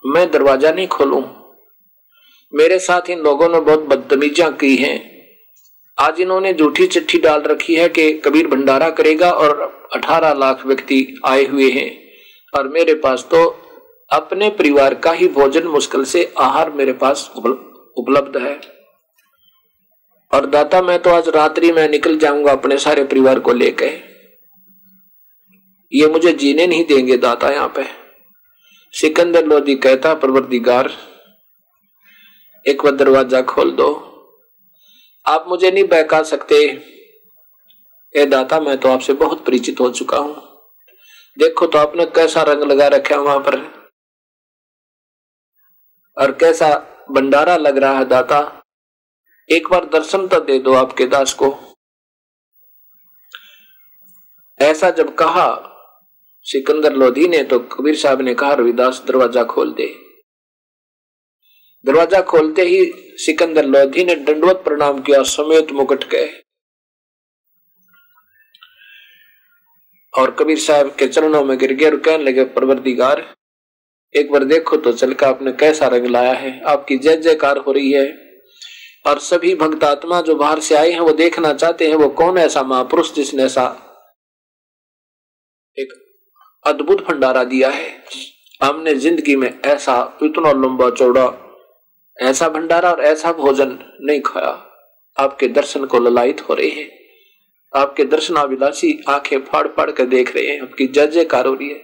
मैं दरवाज़ा नहीं खोलूं। मेरे साथ इन लोगों ने बहुत बदतमीजियाँ की हैं। आज इन्होंने झूठी चिट्ठी डाल रखी है कि कबीर भंडारा करेगा और 18 लाख व्यक्ति आए हुए हैं। और मेरे पास तो अपने परिवार का ही भोजन मुश्किल से आहार मेरे पास उपलब्ध है। और दाता, मैं तो आज रात्रि में निकल जाऊँगा अपने सारे परिवार को लेकर। ये मुझे जीने नहीं देंगे, दाता यहाँ पे। सिकंदर लोधी कहता, परवरदिगार, एक बार दरवाज़ा खोल दो। आप मुझे नहीं बहका सकते। ए दाता, मैं तो आपसे बहुत परिचित हो चुका हूँ। देखो तो आपने कैसा रंग लगा रखा है वहाँ पर। और कैसा भंडारा लग रहा है दाता। एक बार दर्शन तो दे दो आपके दास को। ऐसा जब कहा सिकंदर लोधी ने तो कबीर साहब ने कहा, रविदास, दरवाज़ा खोल दे. दरवाज़ा खोलते ही सिकंदर लोधी ने दंडवत प्रणाम किया, समेत मुकुट के और कबीर साहब के चरणों में गिर गए और कहने लगे, परवरदिगार, एक बार देखो तो चल का आपने कैसा रंग लाया है? आपकी जय जयकार हो रही है। और सभी भक्तात्मा जो बाहर से आए हैं, वो देखना चाहते हैं, वो कौन ऐसा महापुरुष जिसने ऐसा एक अद्भुत भंडारा दिया है। हमने ज़िंदगी में ऐसा इतना लंबा चौड़ा, ऐसा भंडारा और ऐसा भोजन नहीं खाया। आपके दर्शन को ललायित हो रहे हैं। आपके दर्शनाभिलाषी आँखें फाड़ फाड़ कर देख रहे हैं। आपकी जय जयकार हो रही है।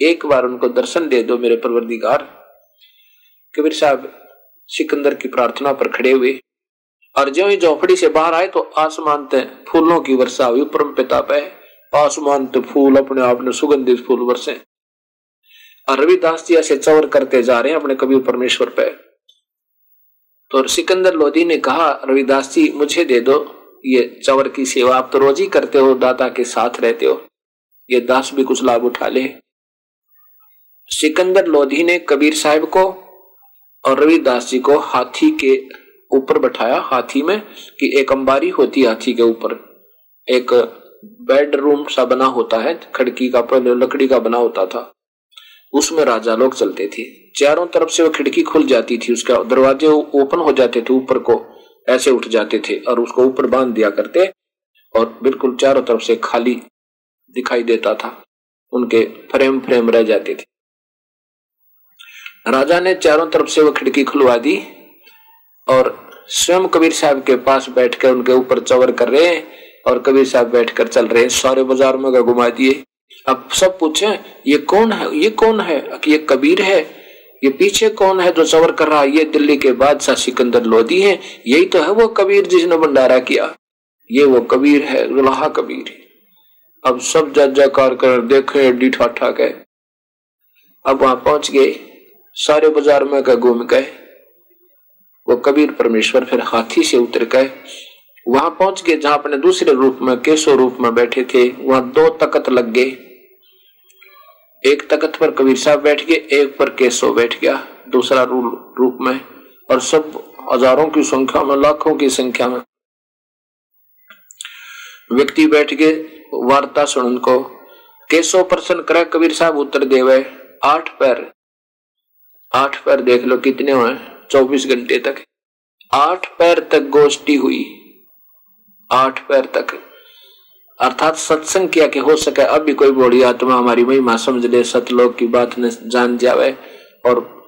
एक बार उनको दर्शन दे दो मेरे परवरदिगार। कबीर साहब सिकंदर की प्रार्थना पर खड़े हुए। और जो ही झोपड़ी से बाहर आए तो आसमान ते फूलों की वर्षा हुई परम पिता पे आसमान तो फूल अपने आप ने सुगंधित फूल वर्षे और रविदास जी ऐसे चवर करते जा रहे हैं अपने कबीर परमेश्वर पे। तो सिकंदर लोधी ने कहा, रविदास जी, मुझे दे दो। ये चवर की सेवा आप तो रोज ही करते हो, दाता के साथ रहते हो। ये दास भी कुछ लाभ उठा ले। सिकंदर लोधी ने कबीर साहब को और रविदास जी को हाथी के ऊपर बैठाया, हाथी में कि एक अंबारी होती हाथी के ऊपर। एक बेडरूम सा बना होता है, खिड़की का पहले लकड़ी का बना होता था, उसमें राजा लोग चलते थे। चारों तरफ़ से वो खिड़की खुल जाती थी, उसका दरवाजे ओपन हो जाते थे, ऊपर को ऐसे उठ जाते थे और उसको ऊपर बाँध दिया करते और बिल्कुल चारों तरफ़ से खाली दिखाई देता था। उनके फ्रेम फ्रेम रह जाते थे। राजा ने चारों तरफ़ से वो खिड़की खुलवा दी और स्वयं कबीर साहब के पास बैठकर उनके ऊपर चवर कर रहे हैं और कबीर साहब बैठकर चल रहे सारे बाज़ार में घुमा दिए। अब सब पूछे, ये कौन है? ये कौन है? ये कबीर है? ये पीछे कौन है जो चवर कर रहा है? ये दिल्ली के बादशाह सिकंदर लोधी है। यही तो है वो कबीर जिसने भंडारा किया। ये वो कबीर है गुलाहा कबीर। अब सब जज जयकार कर देखे, डी ठाठा गए। अब वहाँ पहुँच गए। सारे बाज़ार में घूम गए। वो कबीर परमेश्वर फिर हाथी से उतर गए। वहाँ पहुँच गए जहाँ अपने दूसरे रूप में केशो रूप में बैठे थे। वहाँ दो तकत लग गए। एक तकत पर कबीर साहब बैठ गए, एक पर केशव बैठ गया, दूसरा रूप में। और सब हज़ारों की संख्या में, लाखों की संख्या में व्यक्ति बैठ गए, वार्ता सुन को केशव प्रसन्न करे कबीर साहब उत्तर देवे आठ पैर आठ पैर देख लो कितने हुए चौबीस घंटे तक। आठ पैर तक गोष्ठी हुई। आठ पैर तक। अर्थात सत्संग किया कि हो सके, अब भी कोई बड़ी आत्मा हमारी महिमा समझ ले, सतलोक की बात न जान जावे, और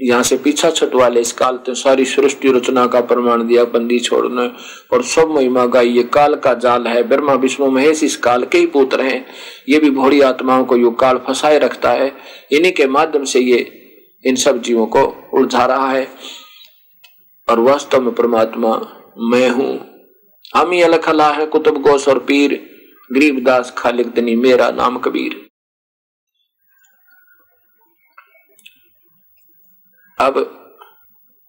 यहाँ से पीछा छुटवा ले इस काल तो सारी सृष्टि रचना का प्रमाण दिया, बंदी छोड़ने, और सब महिमा का ये काल का जाल है। ब्रह्मा, विष्णु, महेश इस काल के ही पुत्र हैं। ये भी भोड़ी आत्माओं को यो काल फंसाए रखता है। इन्हीं के माध्यम से ये इन सब जीवों को उलझा रहा है। और वास्तव में परमात्मा मैं हूँ। हम ही अलखला है कुतुब गोस और पीर गरीबदास खालिक दनी मेरा नाम कबीर। अब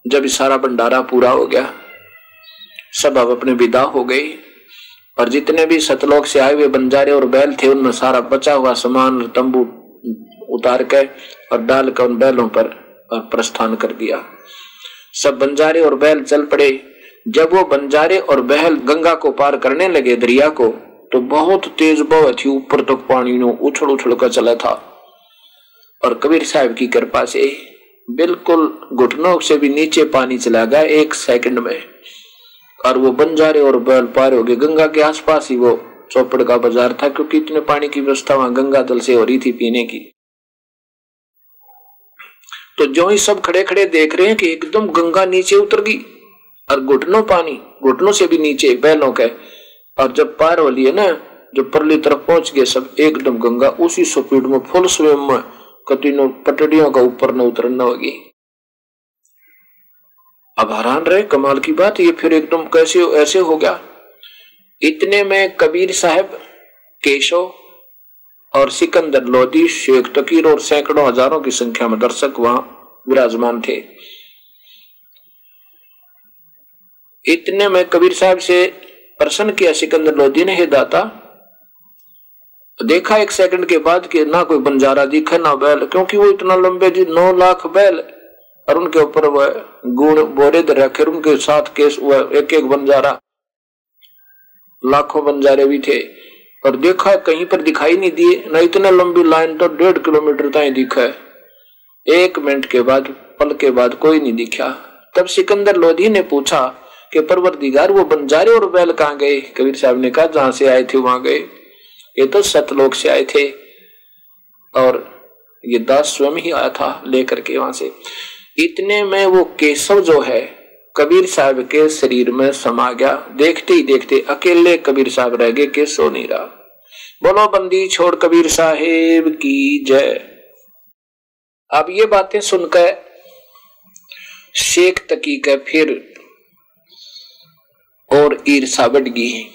जब सारा भंडारा पूरा हो गया, सब अब अपने विदा हो गए, और जितने भी सतलोक से आए हुए बंजारे और बैल थे, उनमें सारा बचा हुआ सामान तंबू उतार के और डाल कर उन बैलों पर प्रस्थान कर दिया। सब बंजारे और बैल चल पड़े जब वो बंजारे और बहल गंगा को पार करने लगे दरिया को तो बहुत तेज बह थी ऊपर तक पानी नो उछल उछल कर चला था। और कबीर साहब की कृपा से बिल्कुल घुटनों से भी नीचे पानी चला गया एक सेकंड में। और वो बंजारे और बैल पार हो गए। गंगा के आसपास ही वो चौपड़ का बाज़ार था, क्योंकि इतने पानी की व्यवस्था वहाँ गंगा जल से हो रही थी पीने की। तो जो ही सब खड़े खड़े देख रहे हैं कि एकदम गंगा नीचे उतर गई। और घुटनों पानी, घुटनों से भी नीचे बैलों के, और जब पार हो लिए ना जब परली तरफ़ पहुँच गए, सब एकदम गंगा, उसी स्पीड में फुल स्वयं में, कतिनो पटड़ियों का ऊपर न उतरना होगी। अब हैरान रहे, कमाल की बात, ये फिर एकदम कैसे, ऐसे हो गया? इतने में कबीर साहब, केशव और सिकंदर, लोधी, शेख, तकीर और सैकड़ों हज़ारों की संख्या में दर्शक वहाँ विराजमान थे। इतने में कबीर साहब से प्रश्न किया, सिकंदर लोधी ने, हे दाता, देखा एक सेकंड के बाद कि ना कोई बंजारा दिखा, ना बैल, क्योंकि वो इतना लंबे जी, नौ लाख बैल, और उनके ऊपर वह गुण बोरे रखे उनके साथ केस वह एक एक बंजारा। लाखों बंजारे भी थे और देखा कहीं पर दिखाई नहीं दिए, न इतने लंबी लाइन तो डेढ़ किलोमीटर तक दिखा एक मिनट के बाद, पल के बाद कोई नहीं दिखा। तब सिकंदर लोधी ने पूछा कि परवरदिगार वो बंजारे और बैल कहाँ गए? कबीर साहब ने कहा, जहाँ से आए थे, वहाँ गए। ये तो सतलोक से आए थे। और ये दास स्वयं ही आया था लेकर के वहाँ से। इतने में वो केशव जो है, कबीर साहब के शरीर में समा गया। देखते ही देखते अकेले कबीर साहब रह गए, केशव नहीं रहा। बोलो, बंदी छोड़ कबीर साहेब की जय। अब ये बातें सुनकर, शेख तकी का फिर और ईर्षा बढ़ गई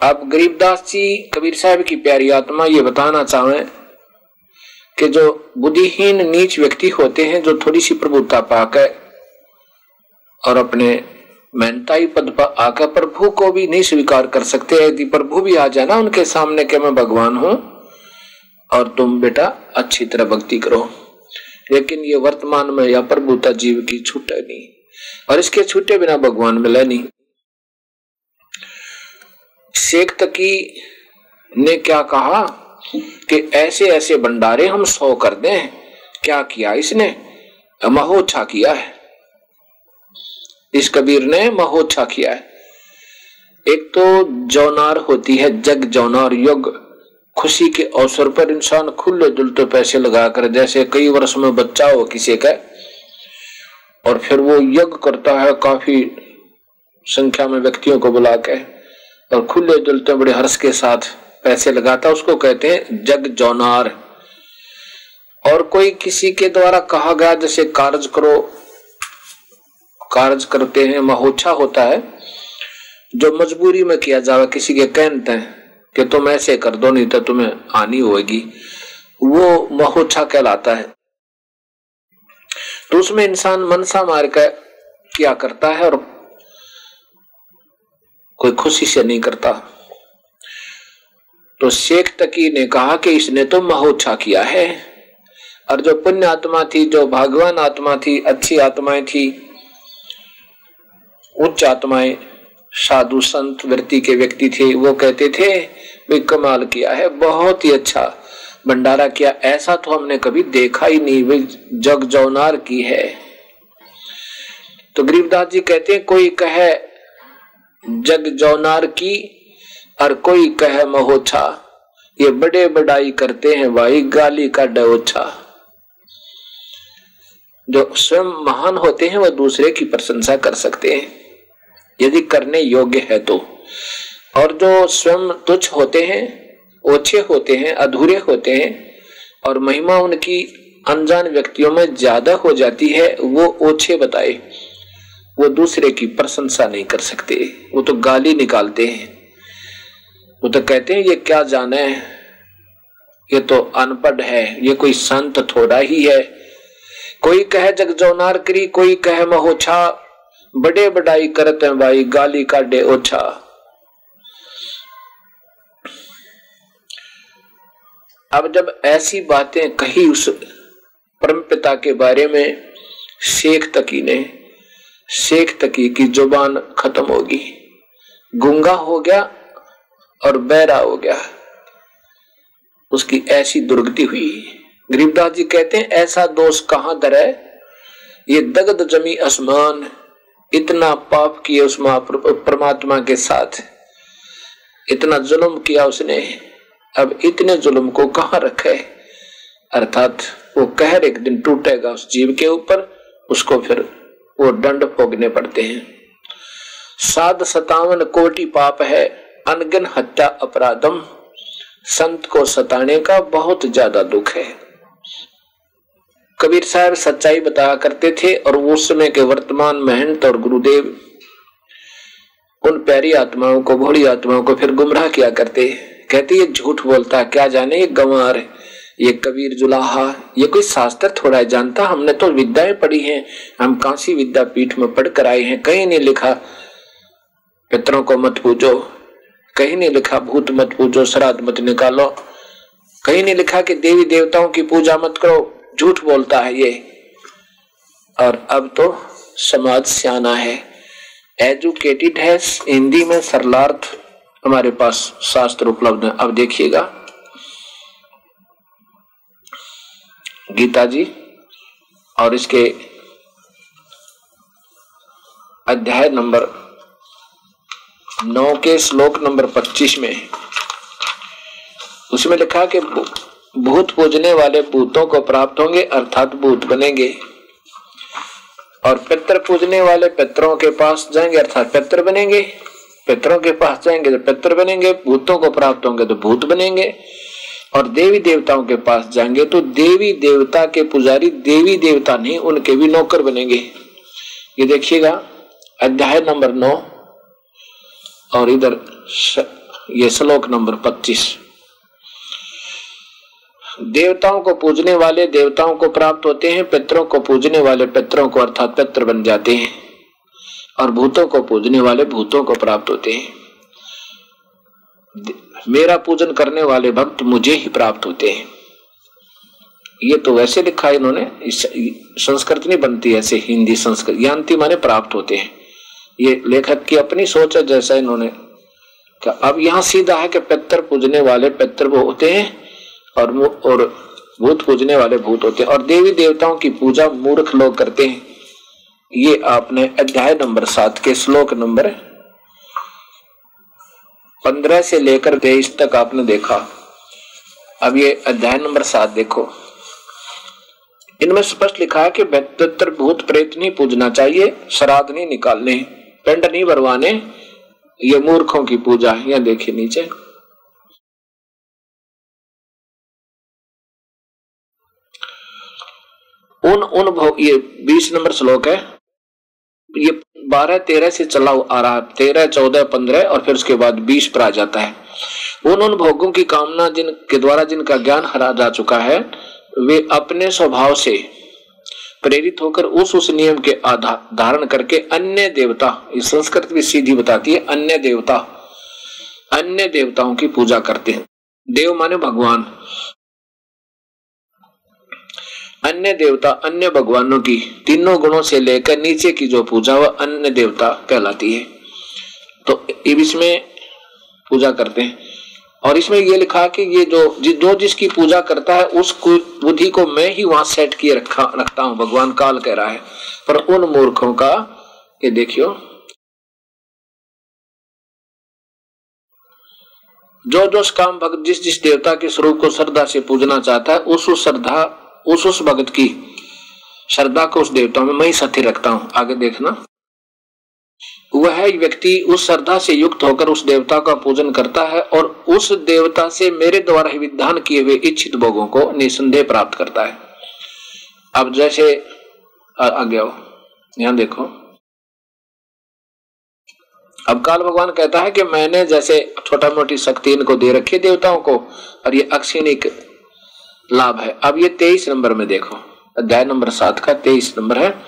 अब गरीबदास जी, कबीर साहब की प्यारी आत्मा ये बताना चाहे कि जो बुद्धिहीन, नीच व्यक्ति होते हैं, जो थोड़ी सी प्रभुता पाकर और अपने मेहनताई पद पर आकर प्रभु को भी नहीं स्वीकार कर सकते, यदि प्रभु भी आ जाए ना उनके सामने के मैं भगवान हूँ और तुम बेटा अच्छी तरह भक्ति करो। लेकिन ये वर्तमान में या प्रभुता जीव की छूटे नहीं। और इसके छूटे बिना भगवान मिले नहीं। शेख तकी ने क्या कहा कि ऐसे ऐसे भंडारे हम सौ कर दें? क्या किया इसने? महोच्छा किया है। इस कबीर ने महोच्छा किया है। एक तो जौनार होती है जग जौनार युग। खुशी के अवसर पर इंसान खुले दुलते पैसे लगाकर, जैसे कई वर्ष में बच्चा हो, किसी का और फिर वो यज्ञ करता है, काफ़ी संख्या में व्यक्तियों को बुला के और खुले दुलते बड़े हर्ष के साथ पैसे लगाता उसको कहते हैं जग जौनार। और कोई किसी के द्वारा कहा गया, जैसे कार्य करो, कार्य करते हैं, महोच्छा होता है, जो मजबूरी में किया जावे, किसी के कहते हैं कि तुम ऐसे कर दो, नहीं तो तुम्हें आनी होगी वो महोच्छा कहलाता है। तो उसमें इंसान मनसा मार कर क्या करता है और कोई खुशी से नहीं करता। तो शेख तकी ने कहा कि इसने तो महोच्छा किया है और जो पुण्य आत्मा थी, जो भगवान आत्मा थी, अच्छी आत्माएँ थी, उच्च आत्माएँ, साधु संत, वृत्ति के व्यक्ति थे, वो कहते थे भी कमाल किया है, बहुत ही अच्छा भंडारा किया, ऐसा तो हमने कभी देखा ही नहीं, वे जग जौनार की है। तो गरीबदास जी कहते हैं, कोई कहे जग जौनार की और कोई कहे महोछा। ये बड़े बड़ाई करते हैं भाई गाली का डोछा। जो स्वयं महान होते हैं वह दूसरे की प्रशंसा कर सकते हैं। यदि करने योग्य है तो। और जो स्वयं तुच्छ होते हैं ओछे होते हैं, अधूरे होते हैं और महिमा उनकी अनजान व्यक्तियों में ज़्यादा हो जाती है, वो ओछे बताए। वो दूसरे की प्रशंसा नहीं कर सकते। वो तो गाली निकालते हैं। वो तो कहते हैं, ये क्या जाने? ये तो अनपढ़ है। ये कोई संत थोड़ा ही है। कोई कहे जगजौनार करी, कोई कहे महोछा। बड़े बड़ाई करते भाई, गाली काटे ओछा। अब जब ऐसी बातें कही उस परम पिता के बारे में, शेख तकी ने, शेख तकी की ज़ुबान खत्म होगी गुंगा हो गया और बैरा हो गया। उसकी ऐसी दुर्गति हुई। गरीबदास जी कहते हैं, ऐसा दोष कहाँ दर है? ये दगद जमी आसमान, इतना पाप किया उस परमात्मा के साथ। इतना जुल्म किया उसने। अब इतने जुल्म को कहा रखे? अर्थात वो कहर एक दिन टूटेगा उस जीव के ऊपर, उसको फिर वो दंड भोगने पड़ते हैं। साध सतावन कोटि पाप है, अनगन हत्या अपराधम। संत को सताने का बहुत ज़्यादा दुख है। कबीर साहब सच्चाई बताया करते थे और उस समय के वर्तमान महंत और गुरुदेव, उन प्यारी आत्माओं को, भोली आत्माओं को फिर गुमराह किया करते। कहते ये झूठ बोलता है, क्या जाने, ये गंवार ये कबीर जुलाहा ये कोई शास्त्र थोड़ा है, जानता हमने तो विद्याएँ पढ़ी हैं, हम काशी विद्यापीठ में पढ़ कर आए हैं, कहीं नहीं लिखा। पितरों को मत पूजो, कहीं नहीं लिखा, भूत मत पूजो, श्राद्ध मत निकालो, कहीं नहीं लिखा कि देवी देवताओं की पूजा मत करो, झूठ बोलता है ये। और अब तो समाज सियाना है। एजुकेटेड है, हिंदी में सरलार्थ हमारे पास शास्त्र उपलब्ध है। अब देखिएगा। गीता जी और इसके अध्याय नंबर नौ के श्लोक नंबर पच्चीस में उसमें लिखा कि भूत पूजने वाले भूतों को प्राप्त होंगे, अर्थात भूत बनेंगे। और पित्र पूजने वाले पितरों के पास जाएँगे, अर्थात पित्र बनेंगे। पितरों के पास जाएँगे तो पित्र बनेंगे, भूतों को प्राप्त होंगे तो भूत बनेंगे। और देवी देवताओं के पास जाएँगे तो देवी देवता के पुजारी देवी देवता नहीं, उनके भी नौकर बनेंगे। ये देखिएगा, अध्याय नंबर नौ और इधर ये श्लोक नंबर पच्चीस। देवताओं को पूजने वाले देवताओं को प्राप्त होते हैं, पितरों को पूजने वाले पितरों को अर्थात पित्र बन जाते हैं। और भूतों को पूजने वाले भूतों को प्राप्त होते हैं। मेरा पूजन करने वाले भक्त मुझे ही प्राप्त होते हैं। ये तो वैसे लिखा है इन्होंने संस्कृत नहीं बनती ऐसे हिंदी संस्कृत, यांति माने प्राप्त होते हैं। ये लेखक की अपनी सोच है जैसा इन्होंने अब यहाँ सीधा है कि पितर पूजने वाले पितर वो होते हैं और और भूत पूजने वाले भूत होते हैं। और देवी देवताओं की पूजा मूर्ख लोग करते हैं। ये आपने अध्याय नंबर सात के श्लोक नंबर पंद्रह से लेकर तेईस तक आपने देखा। अब ये अध्याय नंबर सात देखो। इनमें स्पष्ट लिखा है कि पितर भूत प्रेत नहीं पूजना चाहिए, श्राद्ध नहीं निकालने, पिंड नहीं भरवाने, ये मूर्खों की पूजा है, यह देखिए नीचे। उन उन भोग ये बीस नंबर श्लोक है। ये बारह, तेरह से चला आ रहा, तेरह, चौदह, पंद्रह और फिर उसके बाद बीस पर आ जाता है। उन उन भोगों की कामना जिन, के द्वारा जिनका ज्ञान हरा जा चुका है, वे अपने स्वभाव से प्रेरित होकर उस उस नियम के आधार धारण करके अन्य देवता इस संस्कृत भी सीधी बताती है, अन्य देवता, अन्य देवताओं की पूजा करते हैं। देव माने भगवान। अन्य देवता अन्य भगवानों की तीनों गुणों से लेकर नीचे की जो पूजा, वह अन्य देवता कहलाती है। तो इसमें पूजा करते हैं। और इसमें यह लिखा कि ये जो जो जिसकी पूजा करता है, उस बुद्धि को मैं ही वहाँ सेट किए रखा, रखता हूँ। भगवान काल कह रहा है। पर उन मूर्खों का, ये देखियो। जो जो काम भक्त जिस जिस देवता के स्वरूप को श्रद्धा से पूजना चाहता है, उस उस श्रद्धा उस उस भगत की श्रद्धा को उस देवता में मैं साथी रखता हूँ। आगे देखना। वह व्यक्ति उस श्रद्धा से युक्त होकर उस देवता का पूजन करता है और उस देवता से मेरे द्वारा विधान किए हुए इच्छित भोगों को निसंदेह प्राप्त करता है। अब जैसे आगे आओ। यहाँ देखो। अब काल भगवान कहता है कि मैंने जैसे छोटा मोटी शक्ति इनको दे रखी देवताओं को, और ये अक्षिणिक लाभ है। अब ये तेईस नंबर में देखो। अध्याय नंबर सात का तेईस नंबर है।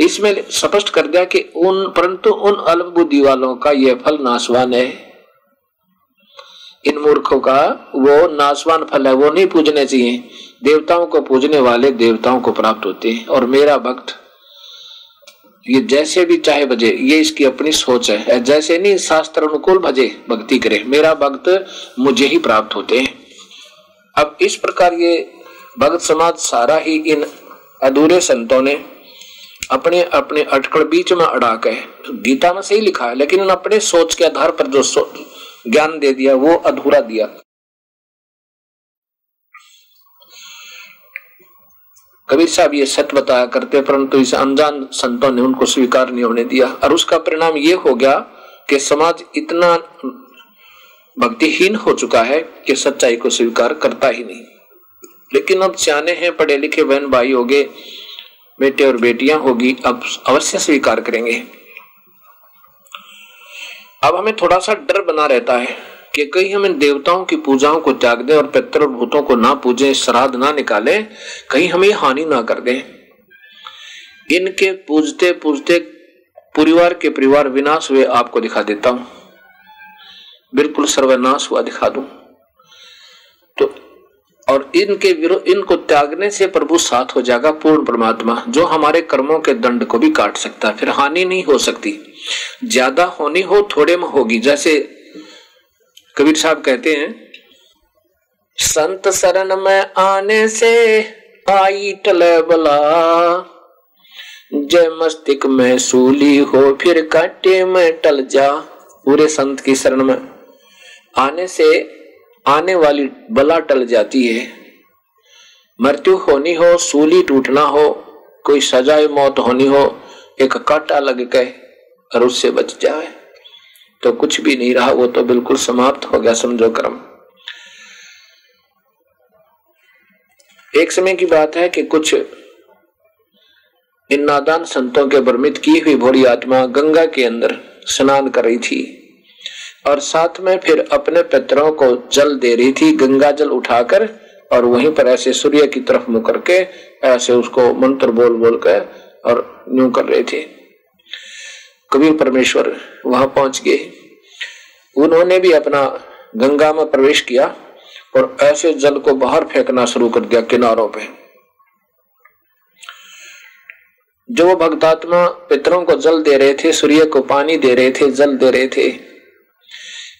इसमें स्पष्ट कर दिया कि उन, परंतु उन अल्प बुद्धि वालों का यह फल नाशवान है। इन मूर्खों का वो नाशवान फल है, वो नहीं पूजने चाहिए। देवताओं को पूजने वाले देवताओं को प्राप्त होते हैं। और मेरा भक्त, ये जैसे भी चाहे भजे ये इसकी अपनी सोच है। जैसे नहीं, शास्त्र अनुकूल भजे भक्ति करे। मेरा भक्त मुझे ही प्राप्त होते हैं। अब इस प्रकार ये भगत समाज सारा ही इन अधूरे संतों ने अपने अपने अटकड़ बीच में अड़ा के गीता में सही लिखा है, लेकिन अपने सोच के आधार पर जो ज्ञान दे दिया, वो अधूरा दिया। कबीर साहब ये सत्य बताया करते, परंतु इस अनजान संतों ने उनको स्वीकार नहीं होने दिया। और उसका परिणाम ये हो गया कि समाज इतना भक्तिहीन हो चुका है कि सच्चाई को स्वीकार करता ही नहीं। लेकिन अब सियाने हैं पढ़े लिखे बहन भाई हो गए बेटे और बेटियाँ होगी, अब अवश्य स्वीकार करेंगे। अब हमें थोड़ा सा डर बना रहता है कि कहीं हम देवताओं की पूजाओं को त्याग दें और पितर और भूतों को ना पूजें, श्राद्ध ना निकालें, कहीं हमें हानि ना कर दें। इनके पूजते पूजते परिवार के परिवार विनाश हुए आपको दिखा देता हूँ। बिल्कुल सर्वनाश हुआ दिखा दूँ। तो और इनके विरोध इनको त्यागने से प्रभु साथ हो जाएगा पूर्ण परमात्मा, जो हमारे कर्मों के दंड को भी काट सकता है। फिर हानि नहीं हो सकती। ज़्यादा होनी हो, थोड़े में होगी। जैसे कबीर साहब कहते हैं, संत शरण में आने से आई टले बला जय मस्तिक में सूली हो, फिर काटे में टल जा, पूरे संत की शरण में। आने से आने वाली बला टल जाती है। मृत्यु होनी हो, सूली टूटना हो, कोई सजाए मौत होनी हो, एक काटा लग गए और उससे बच जाए। तो कुछ भी नहीं रहा, वो तो बिल्कुल समाप्त हो गया, समझो कर्म। एक समय की बात है कि कुछ इन नादान संतों के भ्रमित की हुई भोड़ी आत्मा गंगा के अंदर स्नान कर रही थी। और साथ में फिर अपने पितरों को जल दे रही थी, गंगा जल उठाकर और वहीं पर ऐसे सूर्य की तरफ़ मुँह करके ऐसे उसको मंत्र बोल बोल कर और न्यू कर रहे थे। कबीर परमेश्वर वहाँ पहुँच गए। उन्होंने भी अपना गंगा में प्रवेश किया और ऐसे जल को बाहर फेंकना शुरू कर दिया किनारों पे। जो भक्तात्मा पितरों को जल दे रहे थे, सूर्य को पानी दे रहे थे, जल दे रहे थे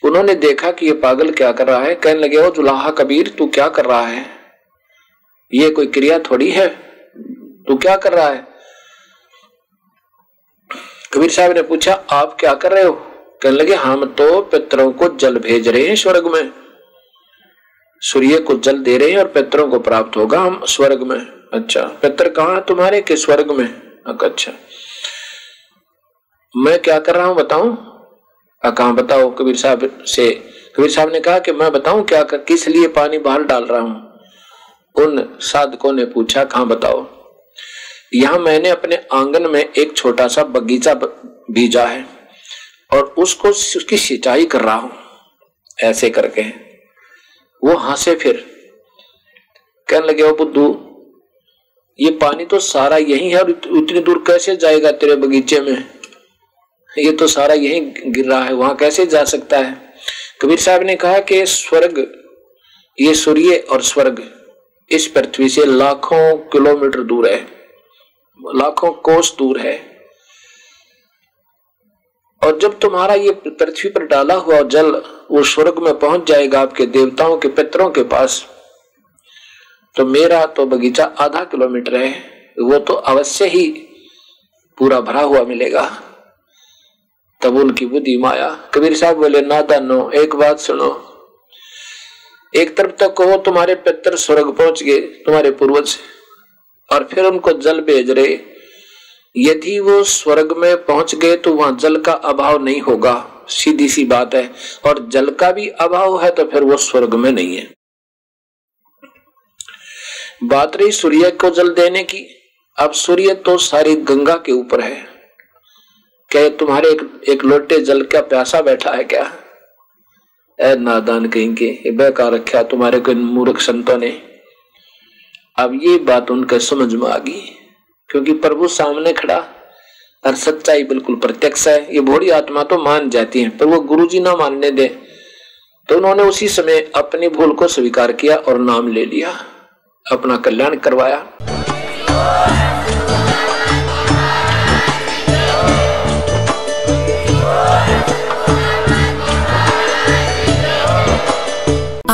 उन्होंने देखा कि ये पागल क्या कर रहा है। कहने लगे, ओ जुलाहा कबीर, तू क्या कर रहा है? ये कोई क्रिया थोड़ी है? तू क्या कर रहा है? कबीर साहब ने पूछा, आप क्या कर रहे हो? कहने लगे, हम तो पितरों को जल भेज रहे हैं स्वर्ग में। सूर्य को जल दे रहे हैं और पितरों को प्राप्त होगा हम स्वर्ग में। अच्छा पितर कहा तुम्हारे? के स्वर्ग में? अच्छा। मैं क्या कर रहा हूँ बताऊँ? कहा बताओ? कबीर साहब से। कबीर साहब ने कहा कि मैं बताऊँ क्या कर, किस लिए पानी बाहर डाल रहा हूँ? उन साधकों ने पूछा कहा बताओ? यहाँ मैंने अपने आँगन में एक छोटा सा बगीचा बीजा है और उसको उसकी सिंचाई कर रहा हूँ। ऐसे करके। वो हंसे फिर। कहने लगे बुद्धू ये पानी तो सारा यही है और इतनी दूर कैसे जाएगा तेरे बगीचे में? ये तो सारा यही गिर रहा है, वहाँ कैसे जा सकता है? कबीर साहब ने कहा कि स्वर्ग, ये सूर्य और स्वर्ग इस पृथ्वी से लाखों किलोमीटर दूर है, लाखों कोस दूर है। और जब तुम्हारा ये पृथ्वी पर डाला हुआ जल, वो स्वर्ग में पहुँच जाएगा आपके देवताओं के पितरों के पास तो मेरा तो बगीचा आधा किलोमीटर है, वो तो अवश्य ही पूरा भरा हुआ मिलेगा। तब उनकी बुद्धि माया। कबीर साहब बोले नादानो एक बात सुनो। एक तरफ़ तक कहो, तुम्हारे पितर स्वर्ग पहुँच गए, तुम्हारे पूर्वज। और फिर उनको जल भेज रहे। यदि वो स्वर्ग में पहुँच गए तो वहाँ जल का अभाव नहीं होगा। सीधी सी बात है। और जल का भी अभाव है तो फिर वो स्वर्ग में नहीं है। बात रही सूर्य को जल देने की। अब सूर्य तो सारी गंगा के ऊपर है। क्या तुम्हारे एक, एक लोटे जल का प्यासा बैठा है क्या? ए नादान कहेंगे बेकार रखा तुम्हारे को मूर्ख संतों ने। अब ये बात उनके समझ में आ गई क्योंकि प्रभु सामने खड़ा और सच्चाई बिल्कुल प्रत्यक्ष है। ये भोड़ी आत्मा तो मान जाती है पर वो गुरु जी ना मानने दे। तो उन्होंने उसी समय अपनी भूल को स्वीकार किया और नाम ले लिया अपना कल्याण करवाया।